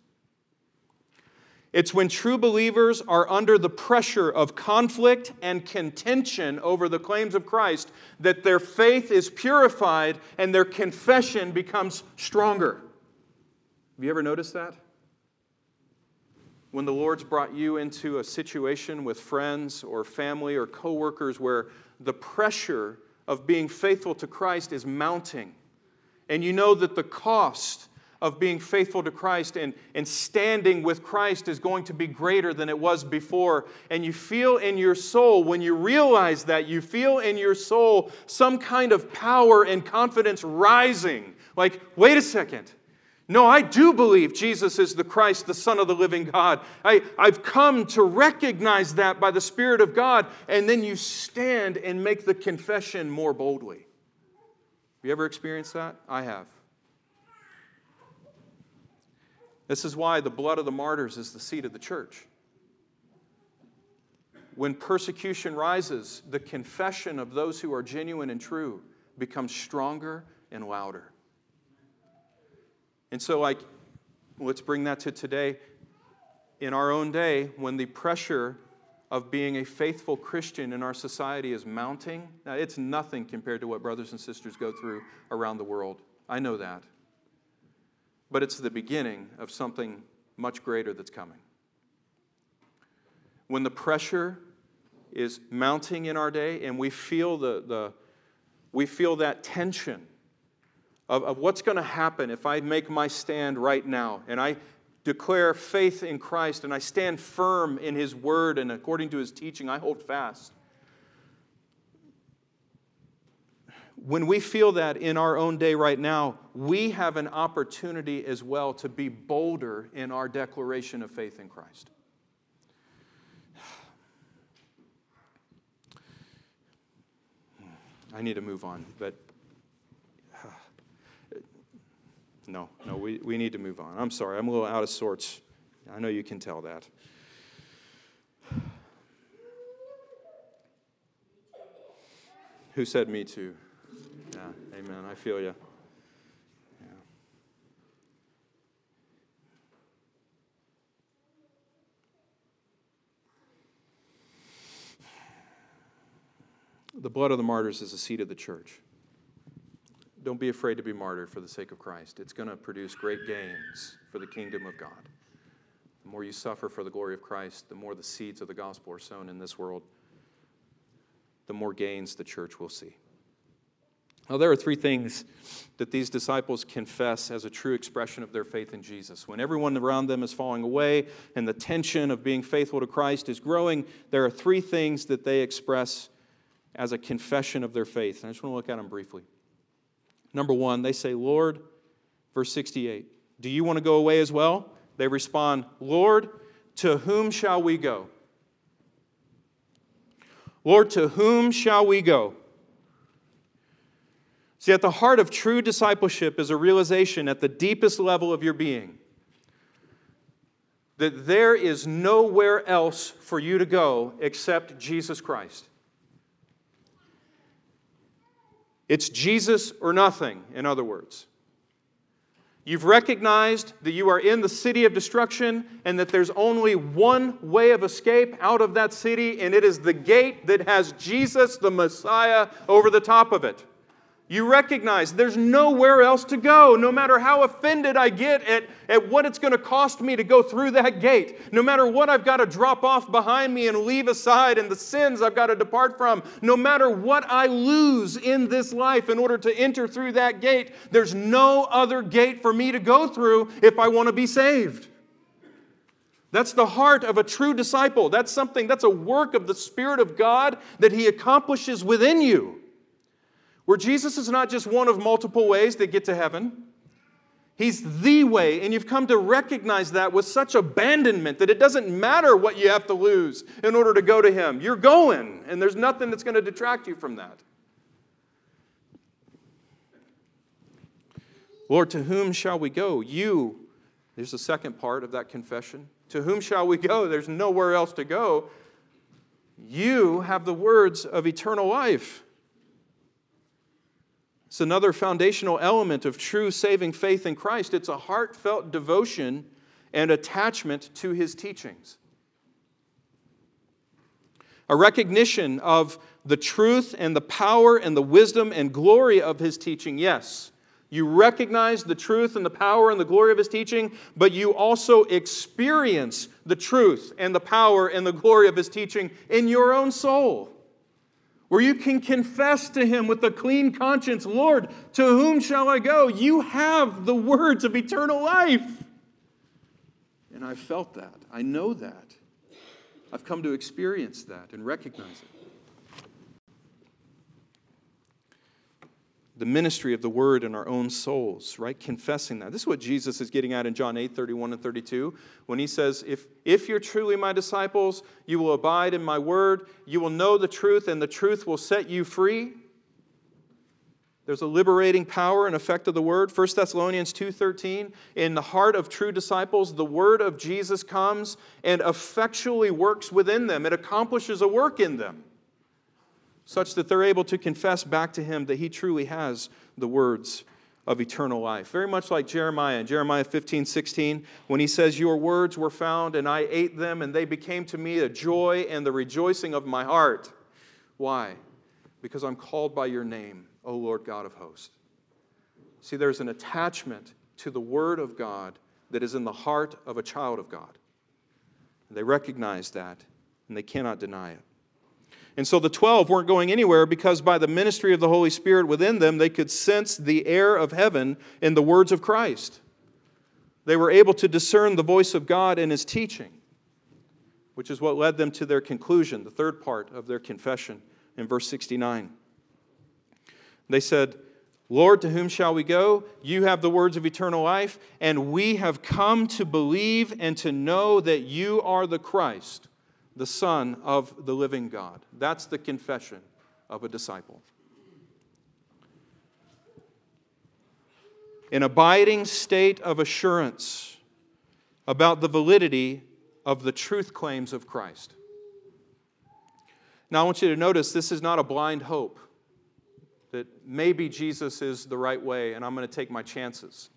It's when true believers are under the pressure of conflict and contention over the claims of Christ that their faith is purified and their confession becomes stronger. Have you ever noticed that? When the Lord's brought you into a situation with friends or family or coworkers where the pressure of being faithful to Christ is mounting. And you know that the cost of being faithful to Christ and, and standing with Christ is going to be greater than it was before. And you feel in your soul, when you realize that, you feel in your soul some kind of power and confidence rising. Like, wait a second. No, I do believe Jesus is the Christ, the Son of the living God. I, I've come to recognize that by the Spirit of God. And then you stand and make the confession more boldly. Have you ever experienced that? I have. This is why the blood of the martyrs is the seed of the church. When persecution rises, the confession of those who are genuine and true becomes stronger and louder. And so, like, let's bring that to today. In our own day, when the pressure of being a faithful Christian in our society is mounting, now it's nothing compared to what brothers and sisters go through around the world. I know that. But it's the beginning of something much greater that's coming. When the pressure is mounting in our day and we feel, the, the, we feel that tension of, of what's going to happen if I make my stand right now and I declare faith in Christ and I stand firm in His word and according to His teaching, I hold fast. When we feel that in our own day right now, we have an opportunity as well to be bolder in our declaration of faith in Christ. *sighs* I need to move on, but *sighs* no, no, we, we need to move on. I'm sorry, I'm a little out of sorts. I know you can tell that. *sighs* Who said me too? Amen. I feel you. Yeah. The blood of the martyrs is the seed of the church. Don't be afraid to be martyred for the sake of Christ. It's going to produce great gains for the kingdom of God. The more you suffer for the glory of Christ, the more the seeds of the gospel are sown in this world, the more gains the church will see. Now, there are three things that these disciples confess as a true expression of their faith in Jesus. When everyone around them is falling away and the tension of being faithful to Christ is growing, there are three things that they express as a confession of their faith. And I just want to look at them briefly. Number one, they say, Lord, verse 68, do you want to go away as well? They respond, Lord, to whom shall we go? Lord, to whom shall we go? See, at the heart of true discipleship is a realization at the deepest level of your being that there is nowhere else for you to go except Jesus Christ. It's Jesus or nothing, in other words. You've recognized that you are in the city of destruction and that there's only one way of escape out of that city, and it is the gate that has Jesus, the Messiah, over the top of it. You recognize there's nowhere else to go, no matter how offended I get at, at what it's going to cost me to go through that gate, no matter what I've got to drop off behind me and leave aside, and the sins I've got to depart from, no matter what I lose in this life in order to enter through that gate, there's no other gate for me to go through if I want to be saved. That's the heart of a true disciple. That's something, that's a work of the Spirit of God that He accomplishes within you where Jesus is not just one of multiple ways to get to heaven. He's the way, and you've come to recognize that with such abandonment that it doesn't matter what you have to lose in order to go to Him. You're going, and there's nothing that's going to detract you from that. Lord, to whom shall we go? You. There's the second part of that confession. To whom shall we go? There's nowhere else to go. You have the words of eternal life. It's another foundational element of true saving faith in Christ. It's a heartfelt devotion and attachment to his teachings. A recognition of the truth and the power and the wisdom and glory of his teaching, yes. You recognize the truth and the power and the glory of his teaching, but you also experience the truth and the power and the glory of his teaching in your own soul where you can confess to Him with a clean conscience Lord, to whom shall I go? You have the words of eternal life. And I've felt that. I know that. I've come to experience that and recognize it. The ministry of the word in our own souls, right? Confessing that. This is what Jesus is getting at in John 8 31 and 32 when he says, if, if you're truly my disciples, you will abide in my word, you will know the truth, and the truth will set you free. There's a liberating power and effect of the word. 1 Thessalonians 2:13, in the heart of true disciples, the word of Jesus comes and effectually works within them. It accomplishes a work in them such that they're able to confess back to him that he truly has the words of eternal life. Very much like Jeremiah in Jeremiah 15, 16, when he says, Your words were found, and I ate them, and they became to me a joy and the rejoicing of my heart. Why? Because I'm called by your name, O Lord God of hosts. See, there's an attachment to the word of God that is in the heart of a child of God. They recognize that, and they cannot deny it. And so the 12 weren't going anywhere because by the ministry of the Holy Spirit within them, they could sense the air of heaven in the words of Christ. They were able to discern the voice of God in his teaching, which is what led them to their conclusion, the third part of their confession in verse 69. They said, Lord, to whom shall we go? You have the words of eternal life, and we have come to believe and to know that you are the Christ the Son of the living God. That's the confession of a disciple. An abiding state of assurance about the validity of the truth claims of Christ. Now, I want you to notice this is not a blind hope that maybe Jesus is the right way and I'm going to take my chances.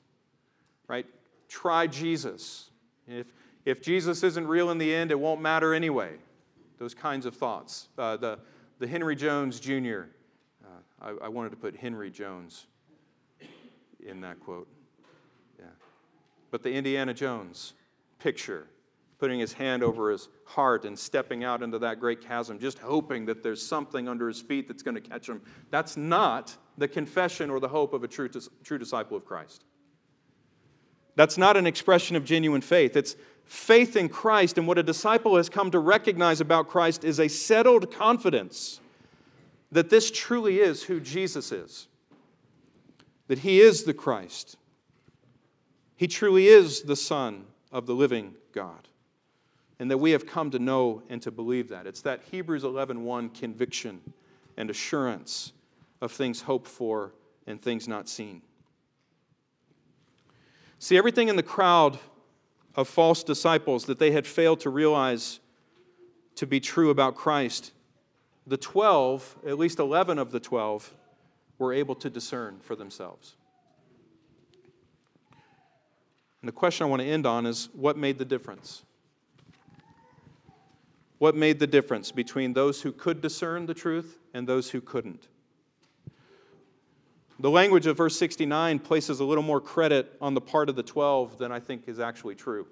Right? Try Jesus. If, if Jesus isn't real in the end, it won't matter anyway. Those kinds of thoughts. Uh, the, the Henry Jones Jr., uh, I, I wanted to put Henry Jones in that quote. Yeah. But the Indiana Jones picture, putting his hand over his heart and stepping out into that great chasm, just hoping that there's something under his feet that's going to catch him. That's not the confession or the hope of a true, true disciple of Christ. That's not an expression of genuine faith. It's faith in Christ and what a disciple has come to recognize about Christ is a settled confidence that this truly is who Jesus is, that he is the Christ. He truly is the Son of the living God. And that we have come to know and to believe that. It's that Hebrews 11:1 conviction and assurance of things hoped for and things not seen. See, everything in the crowd of false disciples that they had failed to realize to be true about Christ, the 12, at least 11 of the 12, were able to discern for themselves. And the question I want to end on is what made the difference? What made the difference between those who could discern the truth and those who couldn't? The language of verse 69 places a little more credit on the part of the 12 than I think is actually true.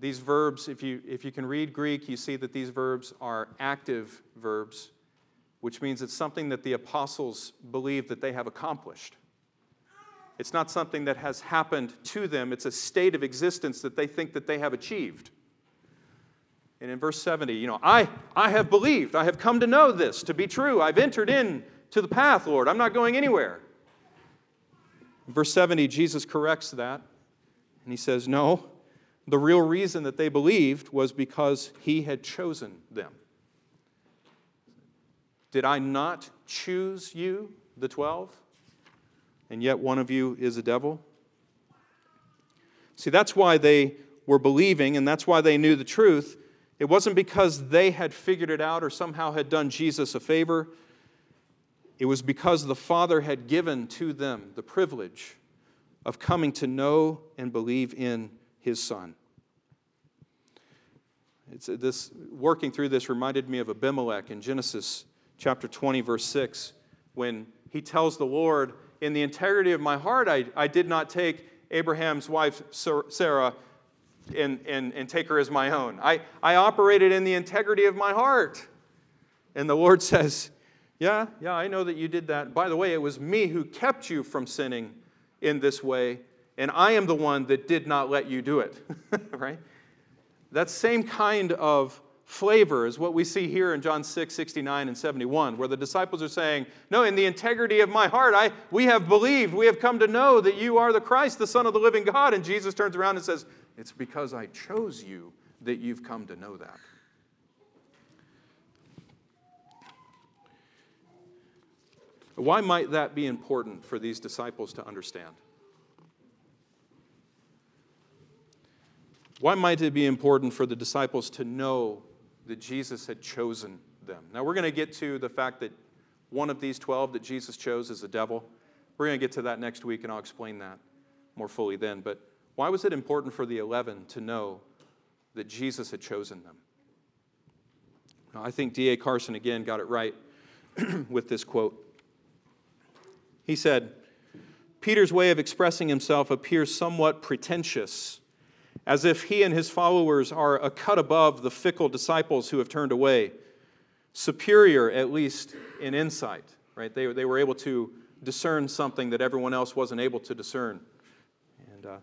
These verbs, if you, if you can read Greek, you see that these verbs are active verbs, which means it's something that the apostles believe that they have accomplished. It's not something that has happened to them, it's a state of existence that they think that they have achieved. And in verse 70, you know, I, I have believed, I have come to know this to be true. I've entered in to the path, Lord. I'm not going anywhere. Verse 70, Jesus corrects that. And he says, No, the real reason that they believed was because he had chosen them. Did I not choose you, the 12? And yet one of you is a devil? See, that's why they were believing, and that's why they knew the truth it wasn't because they had figured it out or somehow had done Jesus a favor. It was because the Father had given to them the privilege of coming to know and believe in His Son. It's, uh, this, working through this reminded me of Abimelech in Genesis chapter 20, verse 6, when he tells the Lord, In the integrity of my heart, I, I did not take Abraham's wife Sarah and, and, and take her as my own. I, I operated in the integrity of my heart. And the Lord *laughs* says, Yeah, yeah, I know that you did that. By the way, it was me who kept you from sinning in this way, and I am the one that did not let you do it. *laughs* right? That same kind of flavor is what we see here in John 6, 69 and 71, where the disciples are saying, No, in the integrity of my heart, I, we have believed, we have come to know that you are the Christ, the Son of the living God. And Jesus turns around and says, it's because I chose you that you've come to know that. Why might that be important for these disciples to understand? Why might it be important for the disciples to know that Jesus had chosen them? Now, we're going to get to the fact that one of these 12 that Jesus chose is the devil. We're going to get to that next week, and I'll explain that more fully then. But why was it important for the 11 to know that Jesus had chosen them? Now, I think D.A. Carson again got it right *clears throat* with this quote. He said, Peter's way of expressing himself appears somewhat pretentious, as if he and his followers are a cut above the fickle disciples who have turned away, superior, at least in insight, right? They, they were able to discern something that everyone else wasn't able to discern. And uh,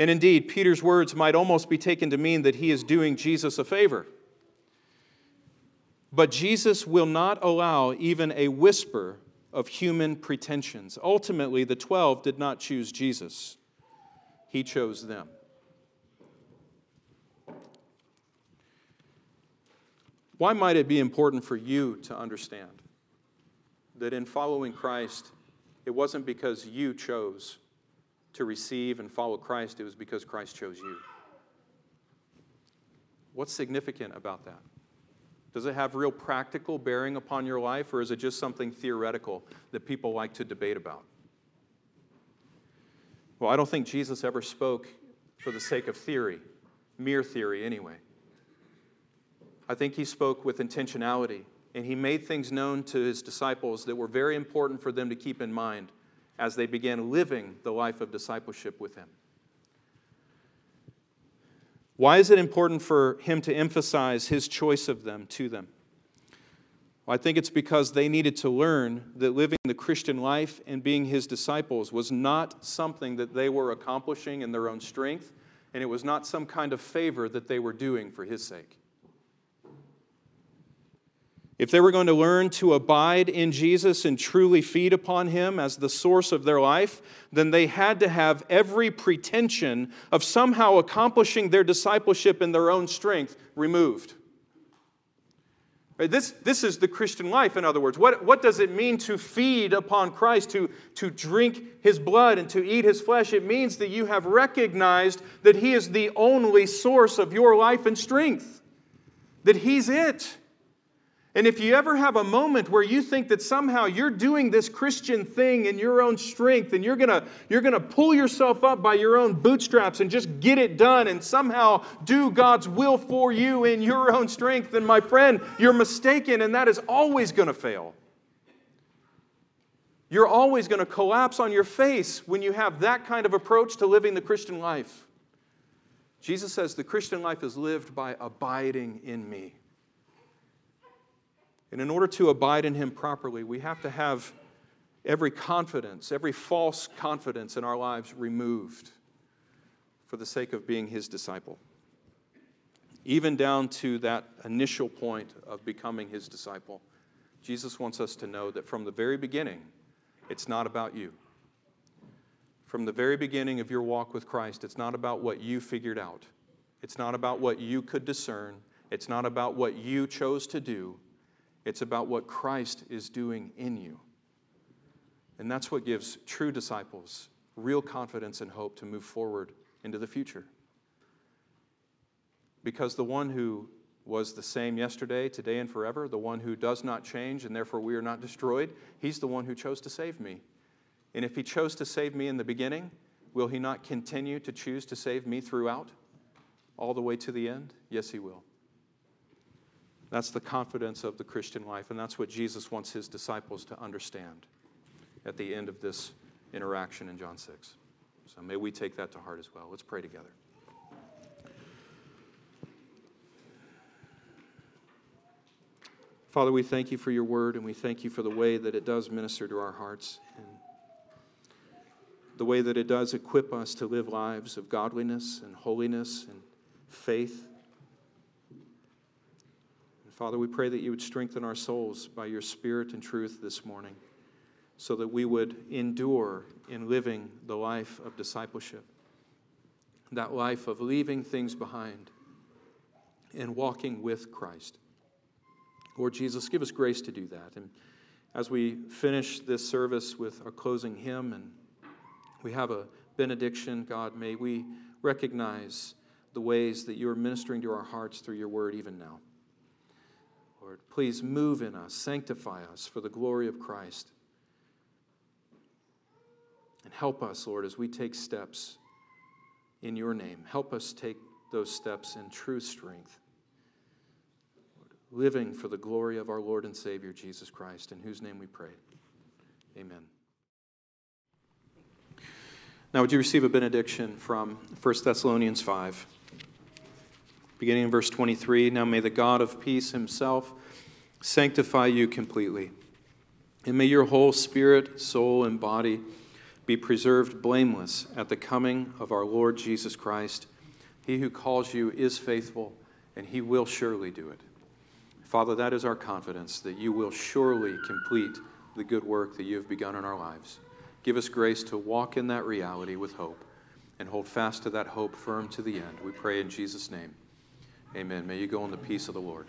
and indeed, Peter's words might almost be taken to mean that he is doing Jesus a favor. But Jesus will not allow even a whisper of human pretensions. Ultimately, the 12 did not choose Jesus, he chose them. Why might it be important for you to understand that in following Christ, it wasn't because you chose to receive and follow Christ, it was because Christ chose you. What's significant about that? Does it have real practical bearing upon your life, or is it just something theoretical that people like to debate about? Well, I don't think Jesus ever spoke for the sake of theory, mere theory anyway. I think he spoke with intentionality, and he made things known to his disciples that were very important for them to keep in mind as they began living the life of discipleship with him. Why is it important for him to emphasize his choice of them to them? Well, I think it's because they needed to learn that living the Christian life and being his disciples was not something that they were accomplishing in their own strength, and it was not some kind of favor that they were doing for his sake. If they were going to learn to abide in Jesus and truly feed upon him as the source of their life, then they had to have every pretension of somehow accomplishing their discipleship in their own strength removed. This, this is the Christian life, in other words. What, what does it mean to feed upon Christ, to, to drink his blood and to eat his flesh? It means that you have recognized that he is the only source of your life and strength, that he's it. And if you ever have a moment where you think that somehow you're doing this Christian thing in your own strength and you're going you're going to pull yourself up by your own bootstraps and just get it done and somehow do God's will for you in your own strength, then my friend, you're mistaken and that is always going to fail. You're always going to collapse on your face when you have that kind of approach to living the Christian life. Jesus says the Christian life is lived by abiding in me. And in order to abide in Him properly, we have to have every confidence, every false confidence in our lives removed for the sake of being His disciple. Even down to that initial point of becoming His disciple, Jesus wants us to know that from the very beginning, it's not about you. From the very beginning of your walk with Christ, it's not about what you figured out. It's not about what you could discern. It's not about what you chose to do. It's about what Christ is doing in you. And that's what gives true disciples real confidence and hope to move forward into the future. Because the one who was the same yesterday, today, and forever, the one who does not change and therefore we are not destroyed, he's the one who chose to save me. And if he chose to save me in the beginning, will he not continue to choose to save me throughout, all the way to the end? Yes, he will. That's the confidence of the Christian life, and that's what Jesus wants his disciples to understand at the end of this interaction in John 6. So may we take that to heart as well. Let's pray together. Father, we thank you for your word, and we thank you for the way that it does minister to our hearts, and the way that it does equip us to live lives of godliness and holiness and faith Father, we pray that you would strengthen our souls by your spirit and truth this morning so that we would endure in living the life of discipleship, that life of leaving things behind and walking with Christ. Lord Jesus, give us grace to do that. And as we finish this service with our closing hymn and we have a benediction, God, may we recognize the ways that you are ministering to our hearts through your word even now. Lord. Please move in us, sanctify us for the glory of Christ. And help us, Lord, as we take steps in your name. Help us take those steps in true strength, living for the glory of our Lord and Savior, Jesus Christ, in whose name we pray. Amen. Now, would you receive a benediction from 1 Thessalonians 5? Beginning in verse 23 Now may the God of peace himself sanctify you completely. And may your whole spirit, soul, and body be preserved blameless at the coming of our Lord Jesus Christ. He who calls you is faithful, and he will surely do it. Father, that is our confidence that you will surely complete the good work that you have begun in our lives. Give us grace to walk in that reality with hope and hold fast to that hope firm to the end. We pray in Jesus' name. Amen. May you go in the peace of the Lord.